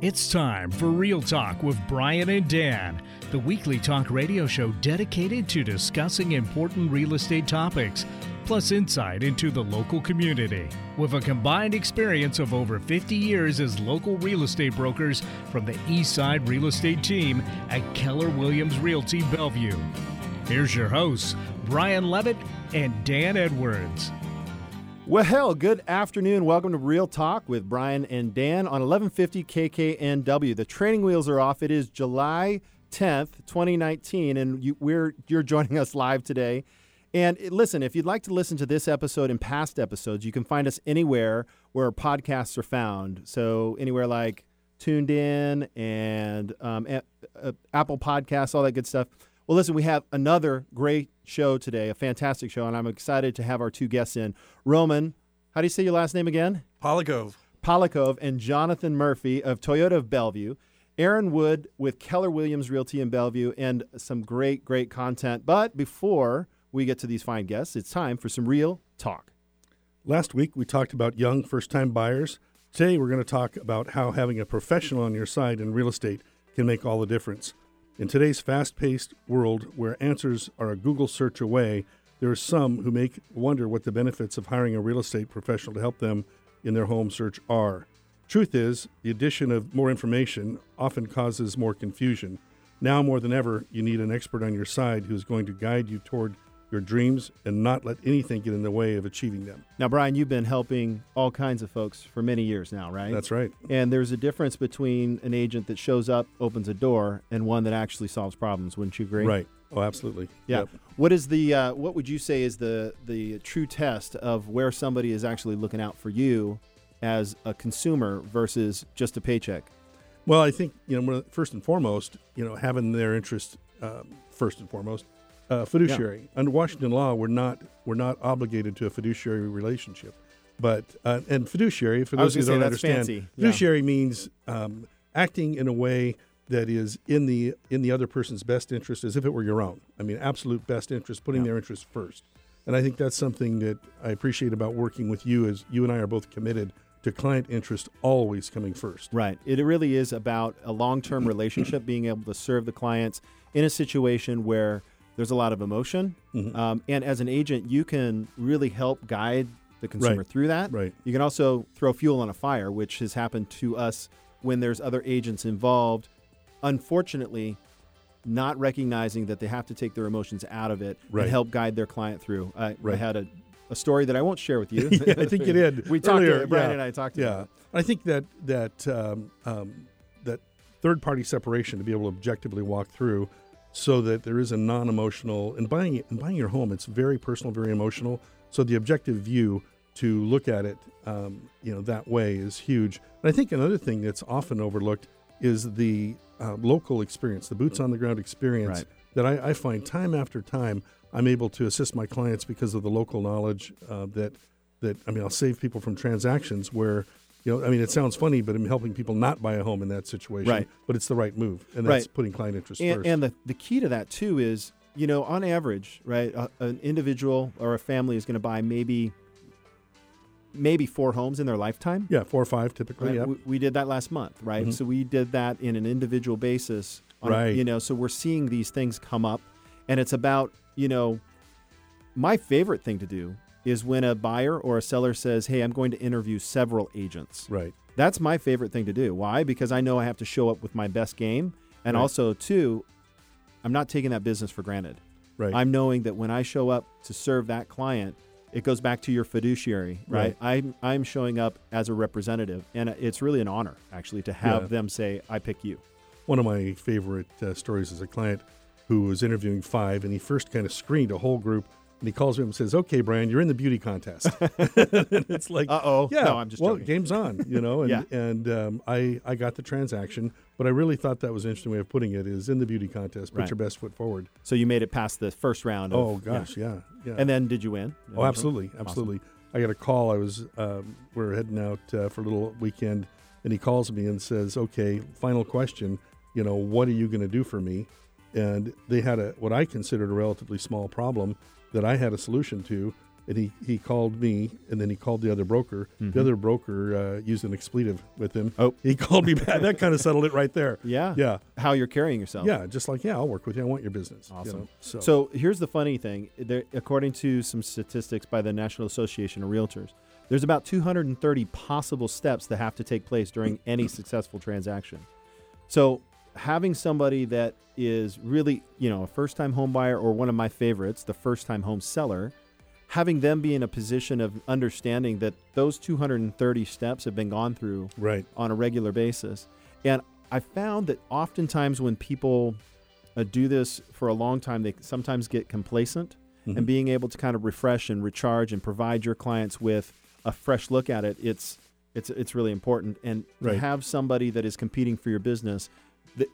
It's time for Real Talk with Brian and Dan, the weekly talk radio show dedicated to discussing important real estate topics, plus insight into the local community. With a combined experience of over 50 years as local real estate brokers from the Eastside Real Estate Team at Keller Williams Realty Bellevue. Here's your hosts, Brian Levitt and Dan Edwards. Well, good afternoon. Welcome to Real Talk with Brian and Dan on 1150 KKNW. The training wheels are off. It is July 10th, 2019, and you, we're you're joining us live today. And listen, if you'd like to listen to this episode and past episodes, you can find us anywhere where podcasts are found. So anywhere like TuneIn and um, a- a- Apple Podcasts, all that good stuff. Well, listen, we have another great show today, a fantastic show, and I'm excited to have our two guests in. Roman, how do you say your last name again? Polikov. Polikov and Jonathan Murphy of Toyota of Bellevue. Aaron Wood with Keller Williams Realty in Bellevue, and some great, great content. But before we get to these fine guests, it's time for some real talk. Last week we talked about young first time buyers. Today we're going to talk about how having a professional on your side in real estate can make all the difference. In today's fast paced world where answers are a Google search away, there are some who make wonder what the benefits of hiring a real estate professional to help them in their home search are. Truth is, the addition of more information often causes more confusion. Now more than ever, you need an expert on your side who is going to guide you toward your dreams and not let anything get in the way of achieving them. Now, Brian, you've been helping all kinds of folks for many years now, right? That's right. And there's a difference between an agent that shows up, opens a door, and one that actually solves problems. Wouldn't you agree? Right. Oh, absolutely. Yeah. Yep. What is the uh, what would you say is the the true test of where somebody is actually looking out for you as a consumer versus just a paycheck? Well, I think you know first and foremost, you know, having their interest um, first and foremost. Uh, fiduciary under Washington law, we're not we're not obligated to a fiduciary relationship, but uh, and fiduciary for those who don't understand. Yeah. fiduciary means um, acting in a way that is in the in the other person's best interest, as if it were your own. I mean, absolute best interest, putting Yeah. their interest first. And I think that's something that I appreciate about working with you, as you and I are both committed to client interest always coming first. Right. It really is about a long term relationship, being able to serve the clients in a situation where there's a lot of emotion. Mhm. Um, and as an agent, you can really help guide the consumer Right. through that. Right. You can also throw fuel on a fire, which has happened to us when there's other agents involved. Unfortunately, not recognizing that they have to take their emotions out of it Right. and help guide their client through. I, I had a, a story that I won't share with you. Yeah, I think you did we talked. earlier, To, Brian yeah. and I talked. Yeah, About. I think that that um, um, that third party separation to be able to objectively walk through, so that there is a non emotional and buying and buying your home. It's very personal, very emotional. So the objective view to look at it, um, you know, that way is huge. And I think another thing that's often overlooked is the uh, local experience, the boots on the ground experience Right. that I, I find time after time. I'm able to assist my clients because of the local knowledge uh, that that I mean I'll save people from transactions where you know I mean it sounds funny but I'm helping people not buy a home in that situation Right. but it's the right move and that's Right. putting client interest and, first and the, the key to that too is you know on average right a, an individual or a family is going to buy maybe maybe four homes in their lifetime yeah four or five typically right? yep. we, we did that last month right Mhm. so we did that in an individual basis on Right. you know so we're seeing these things come up and it's about you know my favorite thing to do is when a buyer or a seller says hey i'm going to interview several agents right that's my favorite thing to do. Why? Because I know I have to show up with my best game. And Right. also, too, I'm not taking that business for granted. right I'm knowing that when I show up to serve that client, it goes back to your fiduciary, right? I'm, I'm showing up as a representative. And it's really an honor, actually, to have Yeah. them say, I pick you. one of my favorite uh, stories is a client who was interviewing five and he first kind of screened a whole group and he calls me and says okay Brian you're in the beauty contest and it's like Uh oh. Yeah, No, I'm just well, joking. game's on, you know, and Yeah. and um, I I got the transaction, but I really thought that was an interesting way of putting it. Is in the beauty contest, put Right. your best foot forward. So you made it past the first round. Of, Oh gosh, yeah, yeah. And then did you win? oh, absolutely, absolutely. I got a call. I was um, we are heading out uh, for a little weekend, and he calls me and says, "Okay, final question. You know, what are you going to do for me?" And they had a what I considered a relatively small problem that I had a solution to. and he, he called me, and then he called the other broker. The other broker uh, used an expletive with him. Oh. he called me back. that kind of settled it right there. Yeah. yeah, How you're carrying yourself. yeah. Just like yeah, I'll work with you. I want your business. you Awesome. know, So, So here's the funny thing. There, according to some statistics by the National Association of Realtors, there's about 230 possible steps that have to take place during any successful transaction. So having somebody that is really, you know, a first-time home buyer or one of my favorites, the first-time home seller, having them be in a position of understanding that those 230 steps have been gone through right, on a regular basis. And I found that oftentimes when people uh, do this for a long time, they sometimes get complacent Mhm. and being able to kind of refresh and recharge and provide your clients with a fresh look at it. It's it's it's really important. And Right. to have somebody that is competing for your business,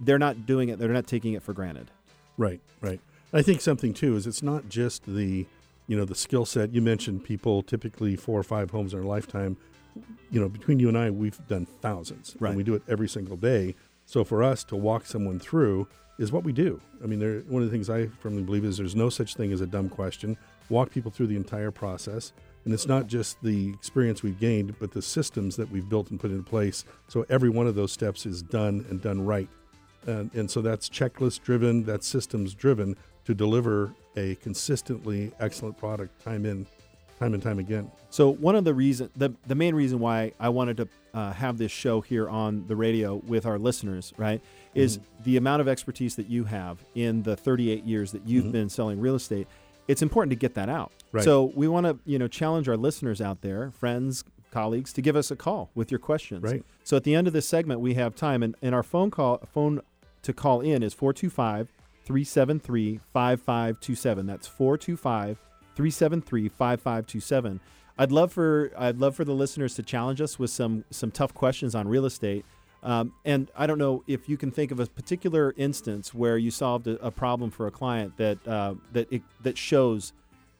they're not doing it. They're not taking it for granted. right, right. I think something too is it's not just the you know the skill set. You mentioned people typically four or five homes in their lifetime. You know, between you and I, we've done thousands, Right. and we do it every single day. So for us to walk someone through is what we do. I mean, there, one of the things I firmly believe is there's no such thing as a dumb question. Walk people through the entire process, and it's not just the experience we've gained, but the systems that we've built and put in place. So every one of those steps is done and done right, and, and so that's checklist driven, that's systems driven to deliver a consistently excellent product time in, time and time again. So one of the reason, the the main reason why I wanted to uh, have this show here on the radio with our listeners, right, is the amount of expertise that you have in the 38 years that you've Mhm. been selling real estate. It's important to get that out. Right. So we want to, you know, challenge our listeners out there, friends, colleagues, to give us a call with your questions. Right. So at the end of this segment, we have time, and, and our phone call phone to call in is 425 373 5527. That's 425 373 5527. I'd love for I'd love for the listeners to challenge us with some some tough questions on real estate. Um, and I don't know if you can think of a particular instance where you solved a, a problem for a client that uh, that it, that shows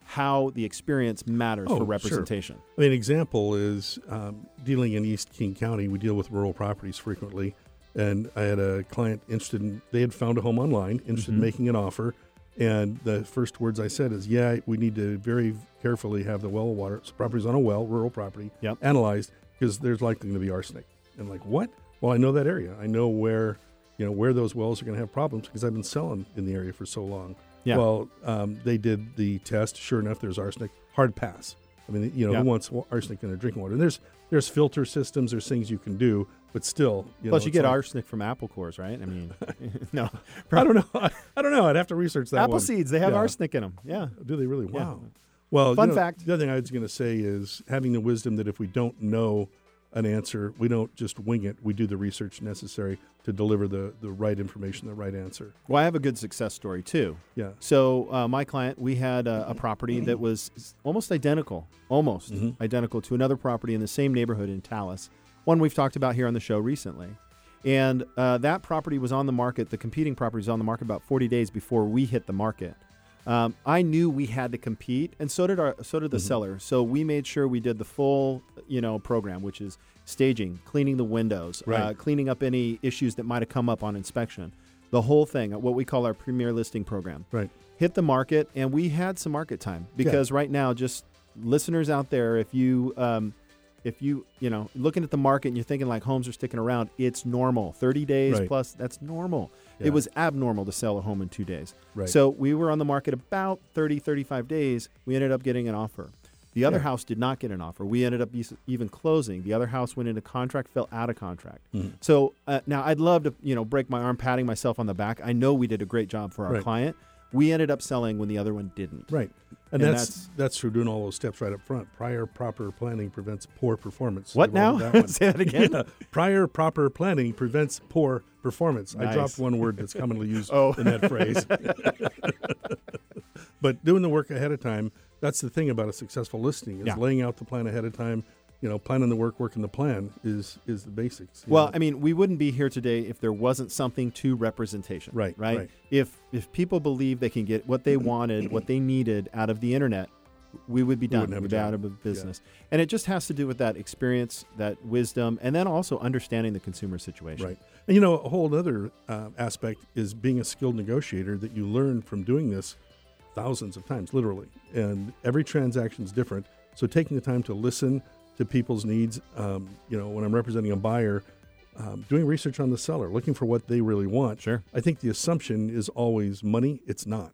how the experience matters Oh, for sure. representation. I mean, an example is um, dealing in East King County. We deal with rural properties frequently, and I had a client interested in. They had found a home online, interested Mhm. in making an offer, and the first words I said is, "Yeah, we need to very carefully have the well water so properties on a well, rural property, Yep. analyzed because there's likely going to be arsenic." And like, what? Well, I know that area. I know where, you know, where those wells are going to have problems because I've been selling in the area for so long. Yeah. Well, um, they did the test. Sure enough, there's arsenic. Hard pass. I mean, you know, Yeah. who wants arsenic in their drinking water? And there's there's filter systems. There's things you can do, but still, you Plus, know, you get like- arsenic from apple cores, right? I mean, no, I don't know. I, I don't know. I'd have to research that. apple one. seeds they have Yeah. arsenic in them. Yeah. Do they really? Yeah. Wow. Well, Fun you know, fact. The other thing I was going to say is having the wisdom that if we don't know an answer, we don't just wing it. We do the research necessary to deliver the the right information, the right answer. Well, I have a good success story too. Yeah. So uh, my client, we had a, a property that was almost identical, almost Mhm. identical to another property in the same neighborhood in Talus, one we've talked about here on the show recently. And uh, that property was on the market. The competing property was on the market about 40 days before we hit the market. Um, I knew we had to compete, and so did our so did the Mhm. seller. So we made sure we did the full, you know, program, which is staging, cleaning the windows, uh, cleaning up any issues that might have come up on inspection, the whole thing, what we call our premier listing program Right. hit the market and we had some market time because right now just listeners out there if you um, if you you know looking at the market and you're thinking like homes are sticking around it's normal 30 days Right. plus that's normal Yeah. it was abnormal to sell a home in two days Right. so we were on the market about 30 35 days we ended up getting an offer the other Yeah. house did not get an offer we ended up even closing the other house went into contract fell out of contract Mhm. so uh, now I'd love to, you know, break my arm patting myself on the back. I know we did a great job for our Right. client. We ended up selling when the other one didn't. Right. And, And that's, that's- that's true. Doing all those steps right up front. Prior proper planning prevents poor performance. What now? that. Say that again. Yeah. Prior proper planning prevents poor performance. I dropped one word that's commonly used Oh. in that phrase. but doing the work ahead of time, that's the thing about a successful listing is Yeah. laying out the plan ahead of time. You know, planning the work, working the plan is is the basics. Well, know. I mean, we wouldn't be here today if there wasn't something to representation. Right, Right. right. If if people believe they can get what they wanted, what they needed out of the internet, we would be done. We'd be out of business. And it just has to do with that experience, that wisdom, and then also understanding the consumer situation. Right. And you know, a whole other uh, aspect is being a skilled negotiator that you learn from doing this thousands of times, literally, and every transaction is different. So taking the time to listen to people's needs, um, you know, when I'm representing a buyer, um, doing research on the seller, looking for what they really want. Sure. I think the assumption is always money. It's not.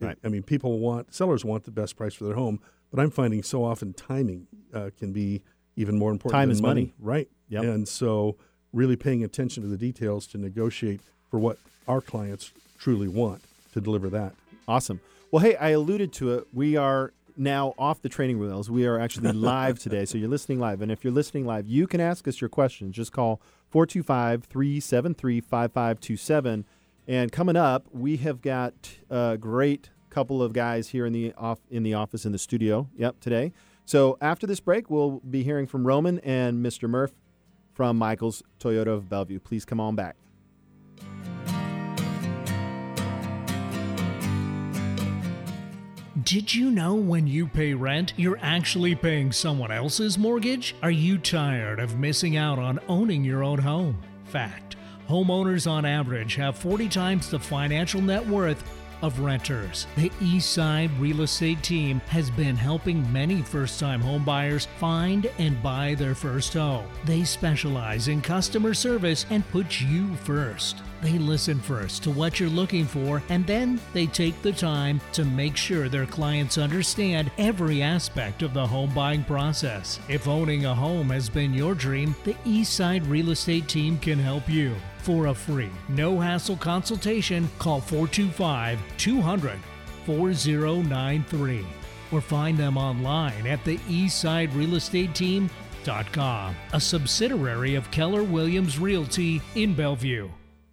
Right. I mean, people want sellers want the best price for their home, but I'm finding so often timing uh, can be even more important. Time than is money. right? Yep. And so, really paying attention to the details to negotiate for what our clients truly want to deliver that. Awesome. Well, hey, I alluded to it. We are now off the training wheels. We are actually live today. So you're listening live. And if you're listening live, you can ask us your questions. Just call 425 373 5527. And coming up, we have got a great couple of guys here in the off in the office in the studio. Yep, today. So after this break, we'll be hearing from Roman and Mr. Murph from Michael's Toyota of Bellevue. Please come on back. Did you know when you pay rent, you're actually paying someone else's mortgage? Are you tired of missing out on owning your own home? Fact homeowners on average have 40 times the financial net worth of renters. The Eastside Real Estate team has been helping many first time homebuyers find and buy their first home. They specialize in customer service and put you first. They listen first to what you're looking for and then they take the time to make sure their clients understand every aspect of the home buying process. If owning a home has been your dream, the Eastside Real Estate team can help you. For a free, no hassle consultation, call 425 200 4093 or find them online at the eastsiderealestateteam.com, a subsidiary of Keller Williams Realty in Bellevue.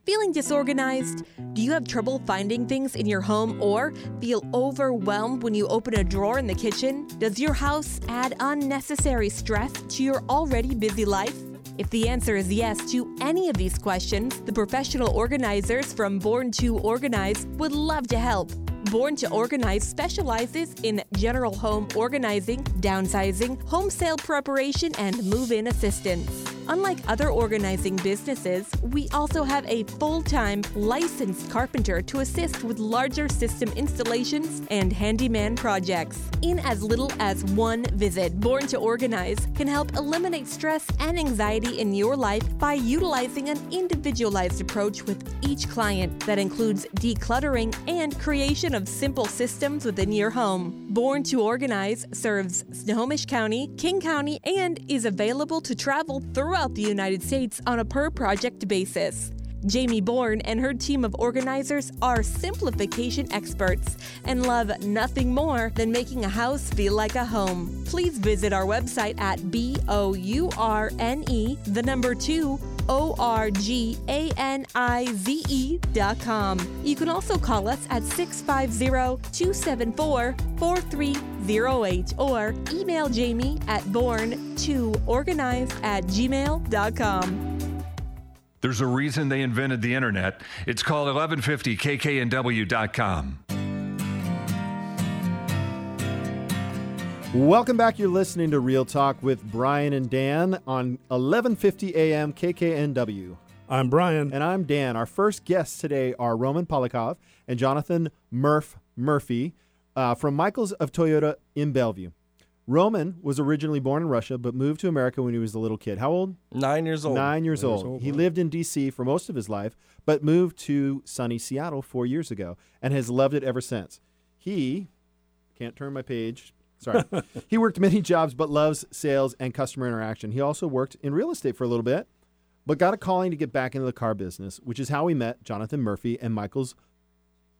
Feeling disorganized? Do you have trouble finding things in your home or feel overwhelmed when you open a drawer in the kitchen? Does your house add unnecessary stress to your already busy life? If the answer is yes to any of these questions, the professional organizers from Born to Organize would love to help. Born to Organize specializes in general home organizing, downsizing, home sale preparation, and move in assistance. Unlike other organizing businesses, we also have a full time licensed carpenter to assist with larger system installations and handyman projects. In as little as one visit, Born to Organize can help eliminate stress and anxiety in your life by utilizing an individualized approach with each client that includes decluttering and creation of simple systems within your home. Born to Organize serves Snohomish County, King County, and is available to travel throughout the United States on a per project basis. Jamie Bourne and her team of organizers are simplification experts and love nothing more than making a house feel like a home. Please visit our website at B O U R N E, the number two, O R G A N I Z E dot com. You can also call us at 650 274 4308 or email Jamie at born2organize at gmail.com. There's a reason they invented the internet. It's called 1150kknw.com. Welcome back. You're listening to Real Talk with Brian and Dan on 11:50 a.m. KKNW. I'm Brian. And I'm Dan. Our first guests today are Roman Polikov and Jonathan Murph Murphy uh, from Michaels of Toyota in Bellevue. Roman was originally born in Russia but moved to America when he was a little kid. How old? Nine years old. Nine years Nine old. years old, He wow. lived in D.C. for most of his life, but moved to sunny Seattle four years ago and has loved it ever since. He can't turn my page. Sorry. he worked many jobs, but loves sales and customer interaction. He also worked in real estate for a little bit, but got a calling to get back into the car business, which is how we met Jonathan Murphy and Michael's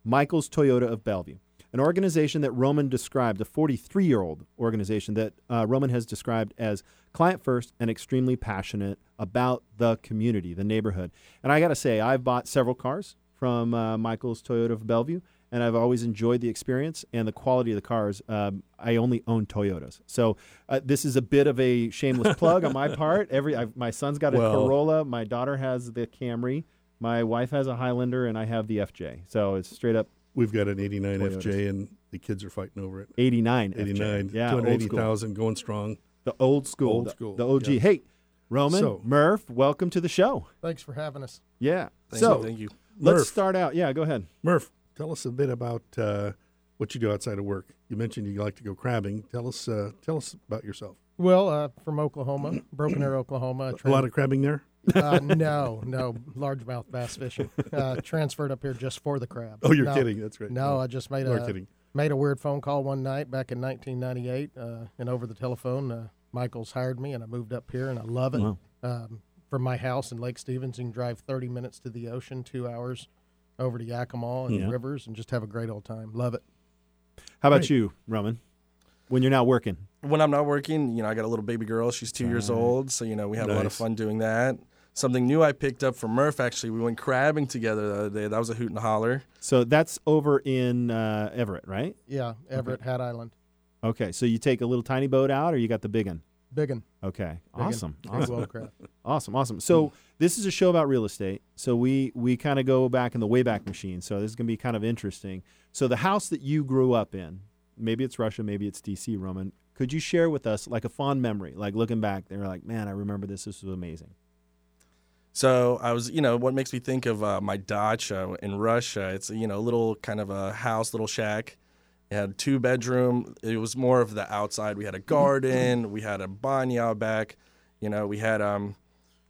Michael's Toyota of Bellevue, an organization that Roman described, a 43 year old organization that uh, Roman has described as client first and extremely passionate about the community, the neighborhood. And I got to say, I've bought several cars from uh, Michael's Toyota of Bellevue, and I've always enjoyed the experience and the quality of the cars. Um, I only own Toyotas, so uh, this is a bit of a shameless plug on my part. Every i my son's got a Well- Corolla, my daughter has the Camry. My wife has a Highlander and I have the FJ. So it's straight up We've got an 89 FJ, and the kids are fighting over it. 89. FJ. 89, Yeah, old school. 280,000 going strong. The old school. Old the, school, The OG. yeah. Hey, Roman, So- Murph, welcome to the show. Thanks for having us. Yeah. Thank so you. Thank you. let's Murph. start out. Yeah, go ahead. Murph, tell us a bit about uh, what you do outside of work. You mentioned you like to go crabbing. Tell us, uh, tell us about yourself. Well, uh, from Oklahoma, Broken Arrow, Oklahoma. A lot of crabbing there. uh, no, no, largemouth bass fishing. Uh, transferred up here just for the crab. Oh, you're No, kidding. That's right. No, I just made You are a kidding. made a weird phone call one night back in 1998, uh, and over the telephone, uh, Michael's hired me, and I moved up here, and I love it. Wow. Um, from my house in Lake Stevens, you can drive 30 minutes to the ocean, two hours over to Yakima and Yeah. the rivers, and just have a great old time. Love it. How about Great. you, Roman? When you're not working, when I'm not working, you know, I got a little baby girl. She's two years old, so you know, we have a lot of fun doing that. Something new I picked up from Murph. Actually, we went crabbing together the other day. That was a hoot and holler. so that's over in uh, Everett, right? Yeah, Everett, Hat Island, Okay, so you take a little tiny boat out, or you got the big one? big one. Okay, Big 'un. awesome, Big awesome. well. Awesome, awesome. So this is a show about real estate. So we we kind of go back in the wayback machine. So this is gonna be kind of interesting. So the house that you grew up in, maybe it's Russia, maybe it's DC, Roman. Could you share with us like a fond memory, like looking back? They're like, man, I remember this. This was amazing. So I was, you know, what makes me think of uh, my dacha in Russia. It's you know, a little kind of a house, little shack. It had two bedroom. It was more of the outside. We had a garden. we had a banya back. You know, we had um,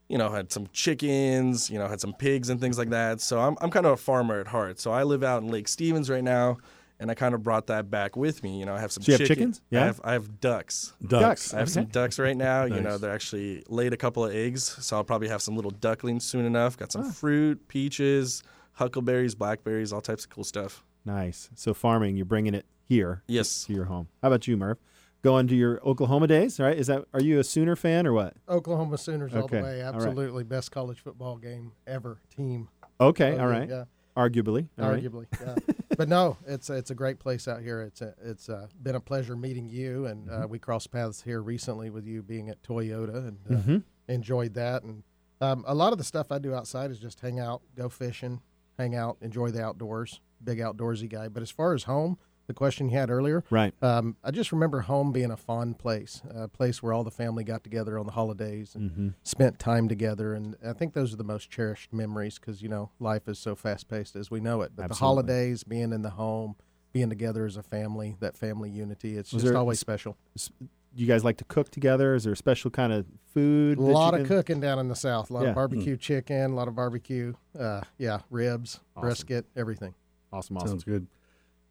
you know, had some chickens. You know, had some pigs and things like that. So I'm I'm kind of a farmer at heart. So I live out in Lake Stevens right now, and I kind of brought that back with me. You know, I have some. So you have chickens? Yeah? I have I have ducks. Ducks. I have some Okay. ducks right now. You know, Nice. they're actually laid a couple of eggs, so I'll probably have some little ducklings soon enough. Got Ah. some fruit, peaches, huckleberries, blackberries, all types of cool stuff. Nice. So farming, you're bringing it here Yes. to your home. How about you, Murph? Going to your Oklahoma days, right? Is that are you a Sooner fan or what? Oklahoma Sooners all the way. all right. Absolutely best college football game ever. Team. Okay, all right. yeah, right. Arguably, all right. arguably. Yeah. but no, it's it's a great place out here. It's a, it's uh, been a pleasure meeting you, and uh, we crossed paths here recently with you being at Toyota, and uh, Mhm. enjoyed that. And um, a lot of the stuff I do outside is just hang out, go fishing, hang out, enjoy the outdoors. Big outdoorsy guy. But as far as home, the question you had earlier, Right. um, I just remember home being a fun place, a place where all the family got together on the holidays and Mm-hmm. spent time together. And I think those are the most cherished memories because, you know, life is so fast paced as we know it. But the holidays, being in the home, being together as a family, that family unity, it's Was just there- always special. Do you guys like to cook together? Is there a special kind of food? A lot of cooking down in the South, a lot Yeah. of barbecue chicken, a lot of barbecue, uh, yeah, ribs, Awesome. brisket, everything. Awesome, awesome. Sounds good.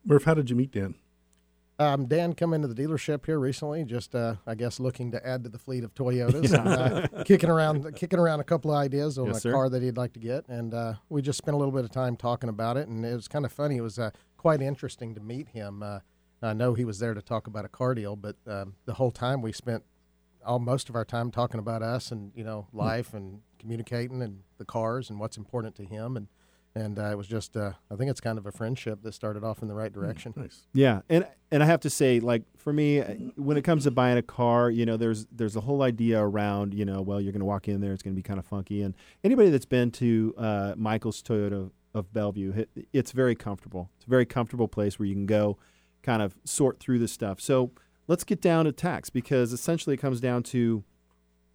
Murph, how did you meet Dan? Um, Dan come into the dealership here recently, just uh, I guess looking to add to the fleet of Toyotas, and, uh, kicking around kicking around a couple of ideas on Yes, a sir. car that he'd like to get, and uh, we just spent a little bit of time talking about it, and it was kind of funny. It was uh, quite interesting to meet him. Uh, I know he was there to talk about a car deal, but um, the whole time we spent all most of our time talking about us and you know life and communicating and the cars and what's important to him and and uh, it was just uh, I think it's kind of a friendship that started off in the right direction. Nice. Yeah, and and I have to say, like for me, uh, when it comes to buying a car, you know, there's there's a whole idea around, you know, well, you're going to walk in there, it's going to be kind of funky, and anybody that's been to uh, Michael's Toyota of Bellevue, it, it's very comfortable. It's a very comfortable place where you can go, kind of sort through the stuff. So let's get down to tax because essentially it comes down to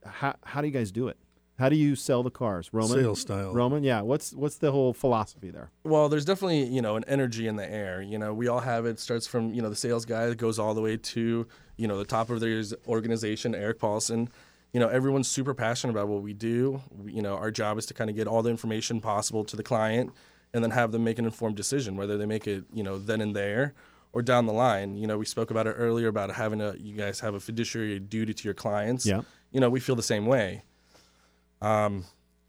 how how do you guys do it? How do you sell the cars, Roman? Sales style. Roman, yeah. What's what's the whole philosophy there? Well, there's definitely you know an energy in the air. You know, we all have it. Starts from you know the sales guy that goes all the way to you know the top of their organization, Eric Paulson. You know, everyone's super passionate about what we do. We, you know, our job is to kind of get all the information possible to the client, and then have them make an informed decision whether they make it you know then and there or down the line. You know, we spoke about it earlier about having a you guys have a fiduciary duty to your clients. Yeah. You know, we feel the same way. Um,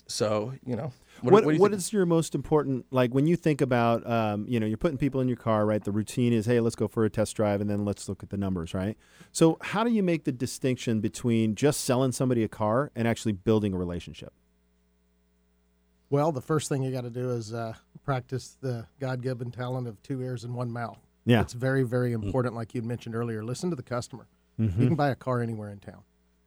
so you know, What do you what think? is your most important like when you think about um, you know you're putting people in your car right the routine is hey let's go for a test drive and then let's look at the numbers right so how do you make the distinction between just selling somebody a car and actually building a relationship Well, the first thing you got to do is uh, practice the God-given talent of two ears and one mouth. yeah It's very, very important, like you mentioned earlier. Listen to the customer. Mm-hmm. You can buy a car anywhere in town.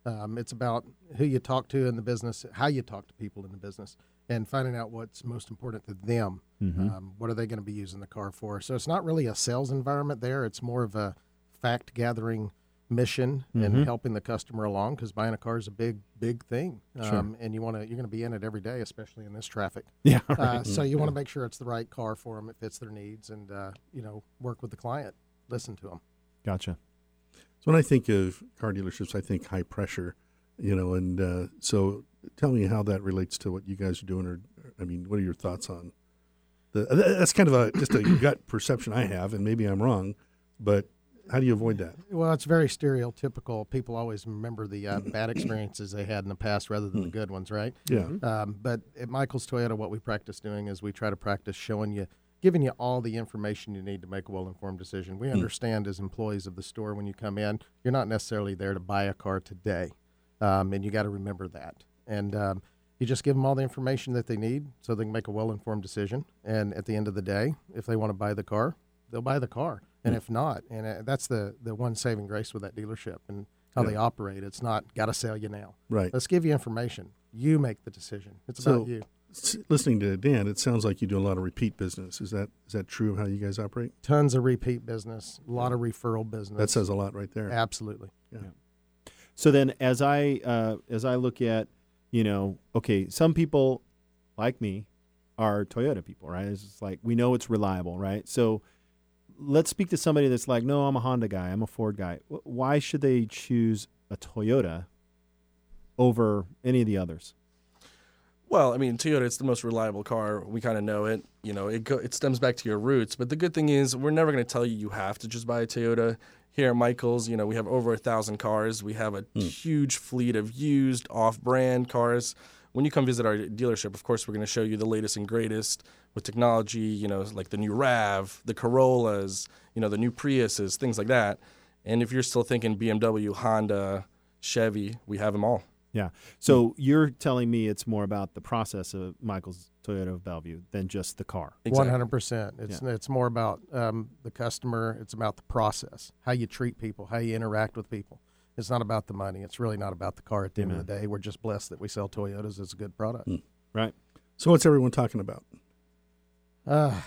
Um, it's about who you talk to in the business, how you talk to people in the business, and finding out what's most important to them. Mm-hmm. Um, what are they going to be using the car for? So it's not really a sales environment there. It's more of a fact gathering mission Mhm. and helping the customer along because buying a car is a big, big thing. Sure. Um, and you want to, you're going to be in it every day, especially in this traffic. Yeah. Uh, so you want to make sure it's the right car for them, it fits their needs, and uh, you know, work with the client, listen to them. Gotcha. So when I think of car dealerships, I think high pressure, you know, and uh, so tell me how that relates to what you guys are doing, or I mean, what are your thoughts on the? That's kind of a just a gut perception I have, and maybe I'm wrong, but how do you avoid that? Well, it's very stereotypical. People always remember the uh, bad experiences they had in the past rather than the good ones, right? Yeah, Um, but at Michael's Toyota, what we practice doing is we try to practice showing you, giving you all the information you need to make a well informed decision. We understand as employees of the store when you come in, you're not necessarily there to buy a car today. Um, and you got to remember that. And um, you just give them all the information that they need so they can make a well informed decision. And at the end of the day, if they want to buy the car, they'll buy the car. And if not, and uh, that's the, the one saving grace with that dealership and how they operate. It's not got to sell you now. right. Let's give you information. You make the decision. It's So- about you. S- listening to Dan, it sounds like you do a lot of repeat business. Is that is that true of how you guys operate? Tons of repeat business, a lot of referral business. That says a lot right there. absolutely. Yeah. So then, as I uh, as I look at, you know, okay, some people like me are Toyota people, right? It's just like we know it's reliable, right? So let's speak to somebody that's like, no, I'm a Honda guy, I'm a Ford guy. Why should they choose a Toyota over any of the others? Well, I mean, Toyota, it's the most reliable car. We kind of know it. You know, it go, it stems back to your roots. But the good thing is, we're never going to tell you you have to just buy a Toyota. Here at Michael's, you know, we have over a thousand cars. We have a hmm. huge fleet of used, off-brand cars. When you come visit our dealership, of course, we're going to show you the latest and greatest with technology. You know, like the new Rav, the Corollas, you know, the new Priuses, things like that. And if you're still thinking BMW, Honda, Chevy, we have them all. Yeah. So you're telling me it's more about the process of Michael's Toyota of Bellevue than just the car. One hundred percent. It's it's more about um, the customer. It's about the process, how you treat people, how you interact with people. It's not about the money. It's really not about the car. At the end of the day, we're just blessed that we sell Toyotas. It's a good product. Right. So what's everyone talking about? Uh,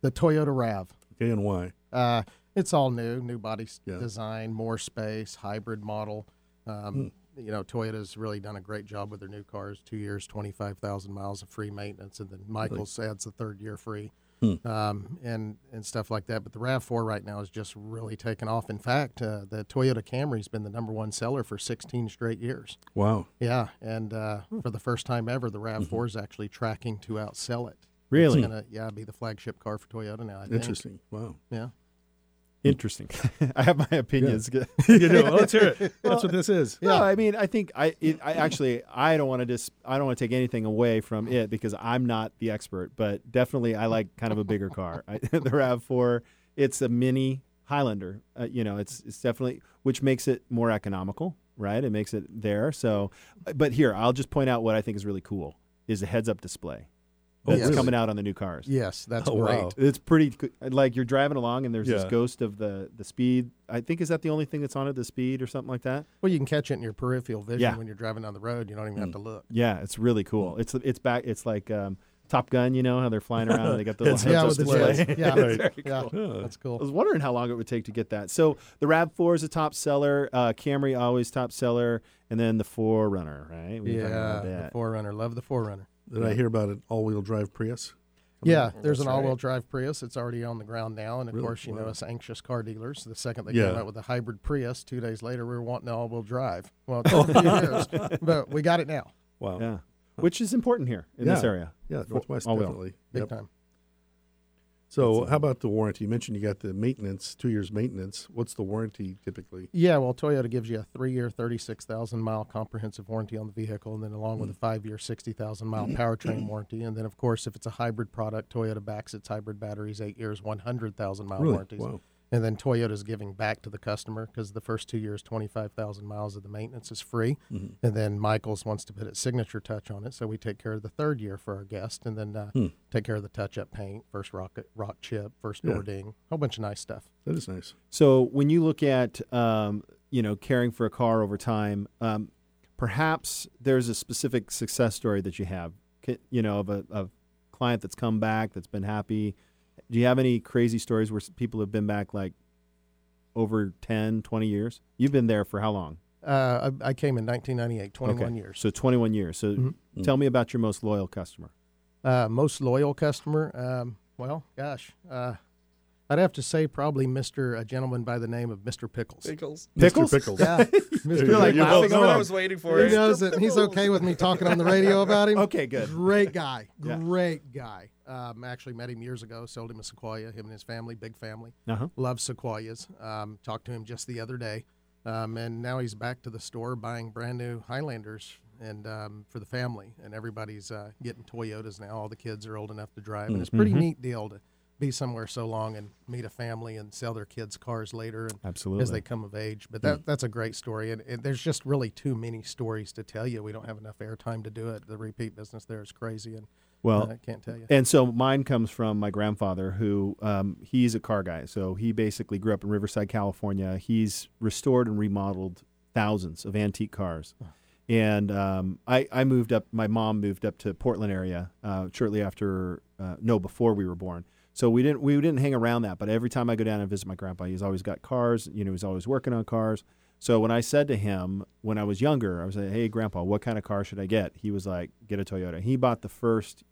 the Toyota Rav. Okay, and why? Uh, it's all new, new body s- Yeah. design, more space, hybrid model. Um, You know, Toyota's really done a great job with their new cars. Two years, twenty-five thousand miles of free maintenance, and then Michaels adds the third year free, um, and and stuff like that. But the RAV4 right now is just really taken off. In fact, uh, the Toyota Camry's been the number one seller for sixteen straight years. Wow. Yeah, and uh, for the first time ever, the RAV4 is actually tracking to outsell it. Really? It's gonna yeah be the flagship car for Toyota now. I think. Interesting. Wow. Yeah. Interesting. I have my opinions. you know, let's hear it. That's what this is. No, I mean, I think I, it, I actually, I don't want to just, I don't want to take anything away from it because I'm not the expert, but definitely I like kind of a bigger car. I, the RAV4, it's a mini Highlander. Uh, you know, it's it's definitely which makes it more economical, right? It makes it there. So, but here I'll just point out what I think is really cool is the heads-up display that's really? coming out on the new cars. Yes, that's Oh, great. wow. It's pretty like you're driving along and there's this ghost of the the speed. I think is that the only thing that's on it, the speed or something like that. Well, you can catch it in your peripheral vision Yeah. when you're driving down the road. You don't even have to look. Yeah, it's really cool. It's it's back. It's like um, Top Gun. You know how they're flying around and they got the heads yeah, with the display. Yeah, Right. yeah, that's cool. I was wondering how long it would take to get that. So the RAV4 is a top seller. Uh, Camry always top seller, and then the 4Runner, right? We Yeah, the. 4Runner. Love the 4Runner. Did I hear about an all-wheel drive Prius? Yeah, oh, there's That's an all-wheel right. drive Prius. It's already on the ground now, and of Really? course, you know us anxious car dealers. The second they Yeah. came out with the hybrid Prius, two days later, we were wanting all-wheel drive. Well, it took a few years, but we got it now, Wow. yeah, which is important here in this area. Yeah, Northwest all-wheel. definitely. big Yep. time. So, how about the warranty? You mentioned you got the maintenance, two years maintenance. What's the warranty typically? Yeah, well, Toyota gives you a three-year, thirty-six thousand mile comprehensive warranty on the vehicle, and then along with a mm. five-year, sixty thousand mile mm-hmm. powertrain mm-hmm. warranty, and then of course, if it's a hybrid product, Toyota backs its hybrid batteries eight years, one hundred thousand mile Really? warranties, Wow. And then Toyota's giving back to the customer because the first two years, twenty-five thousand miles of the maintenance is free, Mm-hmm. and then Michaels wants to put its signature touch on it, so we take care of the third year for our guest, and then uh, Hmm. take care of the touch-up paint, first rock rock chip, first Yeah. door ding, whole bunch of nice stuff. That is nice. So when you look at um, you know caring for a car over time, um, perhaps there's a specific success story that you have, you know, of a of client that's come back that's been happy. Do you have any crazy stories where people have been back like over 10, 20 years? You've been there for how long? Uh, I, I came in 1998, 21 Okay. years. So 21 years. So Mhm. tell me about your most loyal customer. Uh, most loyal customer? Um, well, gosh, uh, I'd have to say probably Mr. A gentleman by the name of Mr. Pickles. Pickles. Pickles? Mr. Pickles. Yeah, Mr. You're like Pickles. laughing That's what I was waiting for. He knows it. He's okay with me talking on the radio about him. Okay, good. Great guy. Yeah. Great guy. Um, actually met him years ago. Sold him a sequoia. Him and his family, big family. Uh-huh. Loves sequoias. Um, talked to him just the other day, um, and now he's back to the store buying brand new Highlanders and um, for the family. And everybody's uh, getting Toyotas now. All the kids are old enough to drive, and it's a pretty neat deal to be somewhere so long and meet a family and sell their kids cars later and Absolutely. as they come of age. But that that's a great story, and, and there's just really too many stories to tell you. We don't have enough airtime to do it. The repeat business there is crazy, and Well, I can't tell you. And so mine comes from my grandfather, who um, he's a car guy. So he basically grew up in Riverside, California. He's restored and remodeled thousands of antique cars. And um, I, I moved up. My mom moved up to Portland area uh, shortly after, uh, no, before we were born. So we didn't we didn't hang around that. But every time I go down and visit my grandpa, he's always got cars. You know, he's always working on cars. So when I said to him when I was younger, I was like, "Hey, Grandpa, what kind of car should I get?" He was like, "Get a Toyota." He bought the first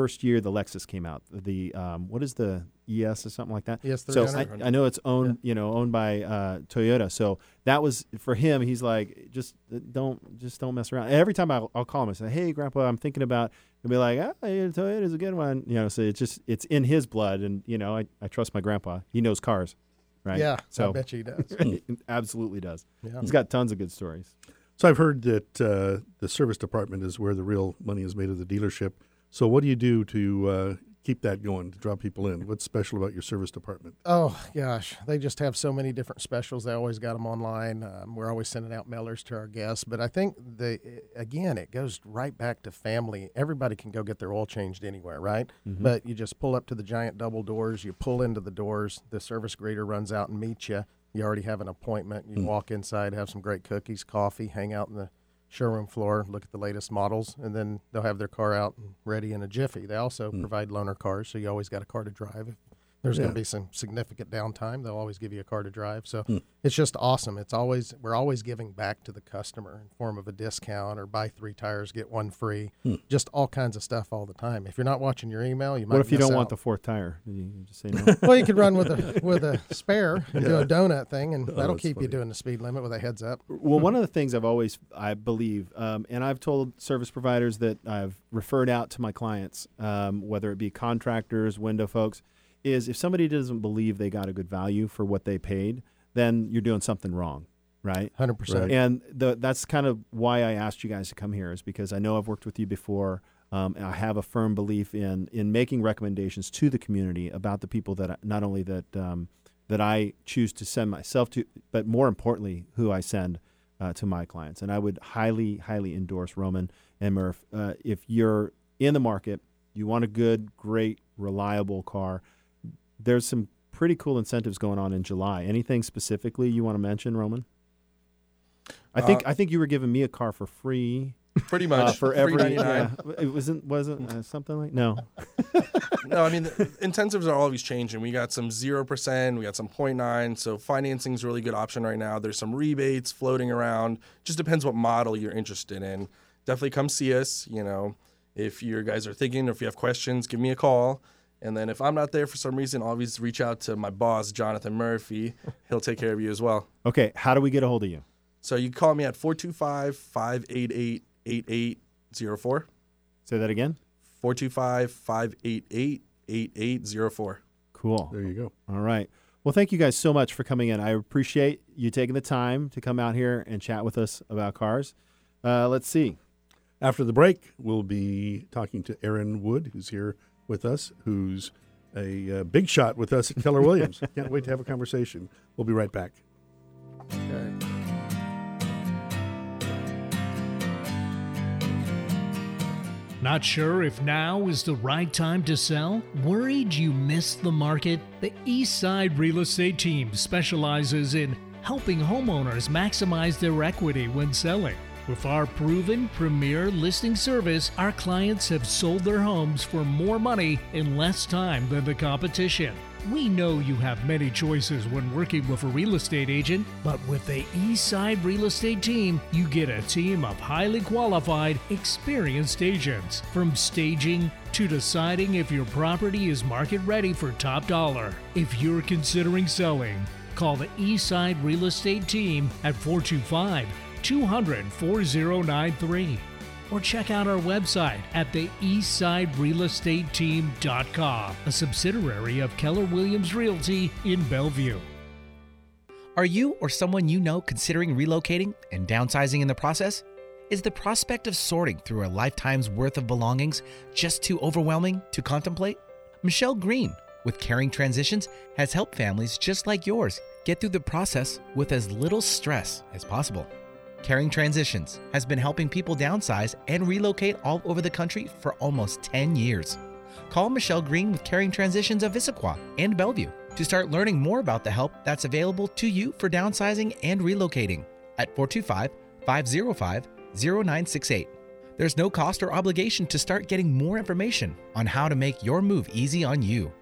first year the Lexus came out. The um, what is the ES or something like that? Yes, So I, I know it's owned, you know, owned by uh, Toyota. So that was for him. He's like, just uh, don't, just don't mess around. And every time I'll, I'll call him and say, "Hey, Grandpa, I'm thinking about," he'll be like, "Ah, yeah, Toyota's a good one." You know, so it's just it's in his blood, and you know, I, I trust my grandpa. He knows cars, right? Yeah, so I bet you he does. absolutely does. Yeah. He's got tons of good stories. So I've heard that uh, the service department is where the real money is made at the dealership. So what do you do to uh, keep that going to draw people in? What's special about your service department? Oh gosh, they just have so many different specials. They always got them online. Um, we're always sending out mailers to our guests. But I think the again, it goes right back to family. Everybody can go get their oil changed anywhere, right? But you just pull up to the giant double doors. You pull into the doors. The service greeter runs out and meets you. You already have an appointment. You walk inside, have some great cookies, coffee, hang out in the showroom floor, look at the latest models, and then they'll have their car out and ready in a jiffy. They also hmm. provide loaner cars, so you always got a car to drive. There's going to be some significant downtime, they'll always give you a car to drive. So Hmm. it's just awesome. It's always we're always giving back to the customer in form of a discount or buy three tires get one free. Just all kinds of stuff all the time. If you're not watching your email, you might. What if you don't want the fourth tire? You just say no. well, you could run with a with a spare and do a donut thing, and that'll Oh, that's keep you doing the speed limit with a heads up. Well, one of the things I've always, I believe, um, and I've told service providers that I've referred out to my clients, um, whether it be contractors, window folks, is if somebody doesn't believe they got a good value for what they paid, then you're doing something wrong, right? Hundred percent. And the, that's kind of why I asked you guys to come here is because I know I've worked with you before. Um, and I have a firm belief in in making recommendations to the community about the people that I, not only that um, that I choose to send myself to, but more importantly, who I send uh, to my clients. And I would highly, highly endorse Roman and Murph. Uh, if you're in the market, you want a good, great, reliable car. There's some pretty cool incentives going on in July. Anything specifically you want to mention, Roman? I think Uh, I think you were giving me a car for free Pretty much uh, for every. Yeah, it wasn't wasn't uh, something like no. no, I mean the incentives are always changing. We got some zero percent, we got some 0.9, so financing is a really good option right now. There's some rebates floating around. Just depends what model you're interested in. Definitely come see us. You know, if you guys are thinking or if you have questions, give me a call. And then if I'm not there for some reason, always reach out to my boss, Jonathan Murphy. He'll take care of you as well. Okay, how do we get a hold of you? So you call me at 425 588 8804. Say that again. 425 588 8804. Cool. There you go. All right. Well, thank you guys so much for coming in. I appreciate you taking the time to come out here and chat with us about cars. Uh, let's see. After the break, we'll be talking to Aaron Wood, who's here with us, who's a uh, big shot with us at Keller Williams. Can't wait to have a conversation. We'll be right back. Not sure if now is the right time to sell? Worried you missed the market? The East Side Real Estate Team specializes in helping homeowners maximize their equity when selling. With our proven premier listing service, our clients have sold their homes for more money in less time than the competition. We know you have many choices when working with a real estate agent, but with the Eastside Real Estate team, you get a team of highly qualified, experienced agents. From staging to deciding if your property is market ready for top dollar. If you're considering selling, call the Eastside Real Estate team at 425 200 4093 or check out our website at the eastsiderealestateteam.com, a subsidiary of Keller Williams Realty in Bellevue. Are you or someone you know considering relocating and downsizing in the process? Is the prospect of sorting through a lifetime's worth of belongings just too overwhelming to contemplate? Michelle Green with Caring Transitions has helped families just like yours get through the process with as little stress as possible. Caring Transitions has been helping people downsize and relocate all over the country for almost 10 years. Call Michelle Green with Caring Transitions of Issaquah and Bellevue to start learning more about the help that's available to you for downsizing and relocating at 425 505 0968. There's no cost or obligation to start getting more information on how to make your move easy on you.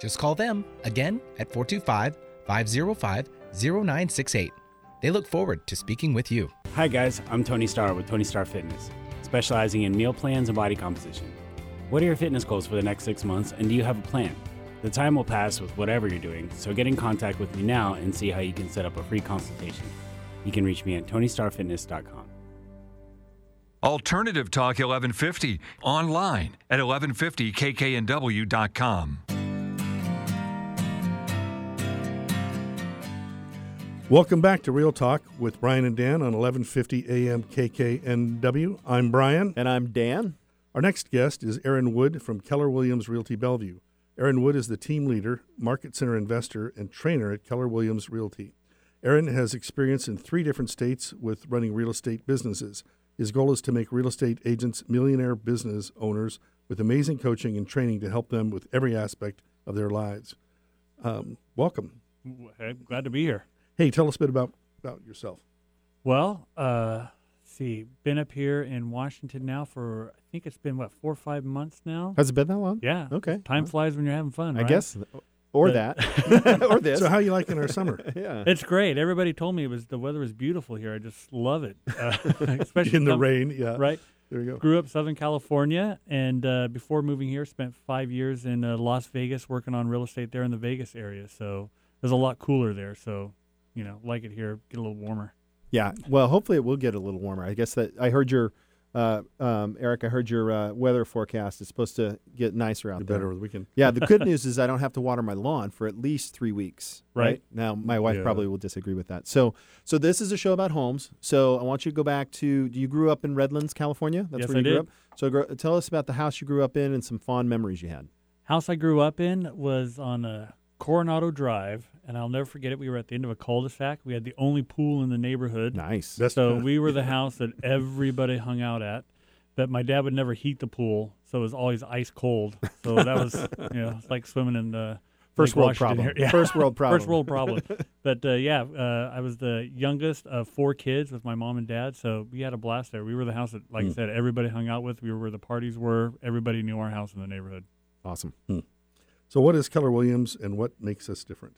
Just call them again at 425 505 0968. They look forward to speaking with you. Hi, guys. I'm Tony Starr with Tony Starr Fitness, specializing in meal plans and body composition. What are your fitness goals for the next six months, and do you have a plan? The time will pass with whatever you're doing, so get in contact with me now and see how you can set up a free consultation. You can reach me at tonystarfitness.com. Alternative Talk 1150 online at 1150kknw.com. Welcome back to Real Talk with Brian and Dan on 1150 AM KKNW. I'm Brian. And I'm Dan. Our next guest is Aaron Wood from Keller Williams Realty Bellevue. Aaron Wood is the team leader, market center investor, and trainer at Keller Williams Realty. Aaron has experience in three different states with running real estate businesses. His goal is to make real estate agents millionaire business owners with amazing coaching and training to help them with every aspect of their lives. Um, welcome. Hey, glad to be here. Hey, tell us a bit about, about yourself. Well, uh, see, been up here in Washington now for I think it's been what four or five months now. Has it been that long? Yeah. Okay. Time Well, flies when you're having fun. I right? guess. Or But- that. or this. So, how you liking our summer? yeah. It's great. Everybody told me it was the weather was beautiful here. I just love it, uh, especially In the com- rain, yeah. Right. There you go. Grew up Southern California, and uh, before moving here, spent five years in uh, Las Vegas working on real estate there in the Vegas area. So it was a lot cooler there. So, you know, like it here, get a little warmer. Yeah. Well, hopefully it will get a little warmer. I guess that I heard your, uh, um, Eric. I heard your uh, weather forecast is supposed to get nicer out Be there. better over the weekend. Yeah. The good news is I don't have to water my lawn for at least three weeks. Right. Now my wife Yeah. probably will disagree with that. So, so this is a show about homes. So I want you to go back to. You grew up in Redlands, California. That's Yes, where I you grew did. up. So gro- tell us about the house you grew up in and some fond memories you had. House I grew up in was on a Coronado Drive, and I'll never forget it. We were at the end of a cul-de-sac. We had the only pool in the neighborhood. Nice. That's So we were the house that everybody hung out at. But my dad would never heat the pool, so it was always ice cold. So that was, you know, it's like swimming in the First Lake world Washington problem. Yeah. First world problem. First world problem. but uh, yeah, uh, I was the youngest of four kids with my mom and dad, so we had a blast there. We were the house that, like I said, everybody hung out with. We were where the parties were. Everybody knew our house in the neighborhood. Awesome. So, what is Keller Williams and what makes us different?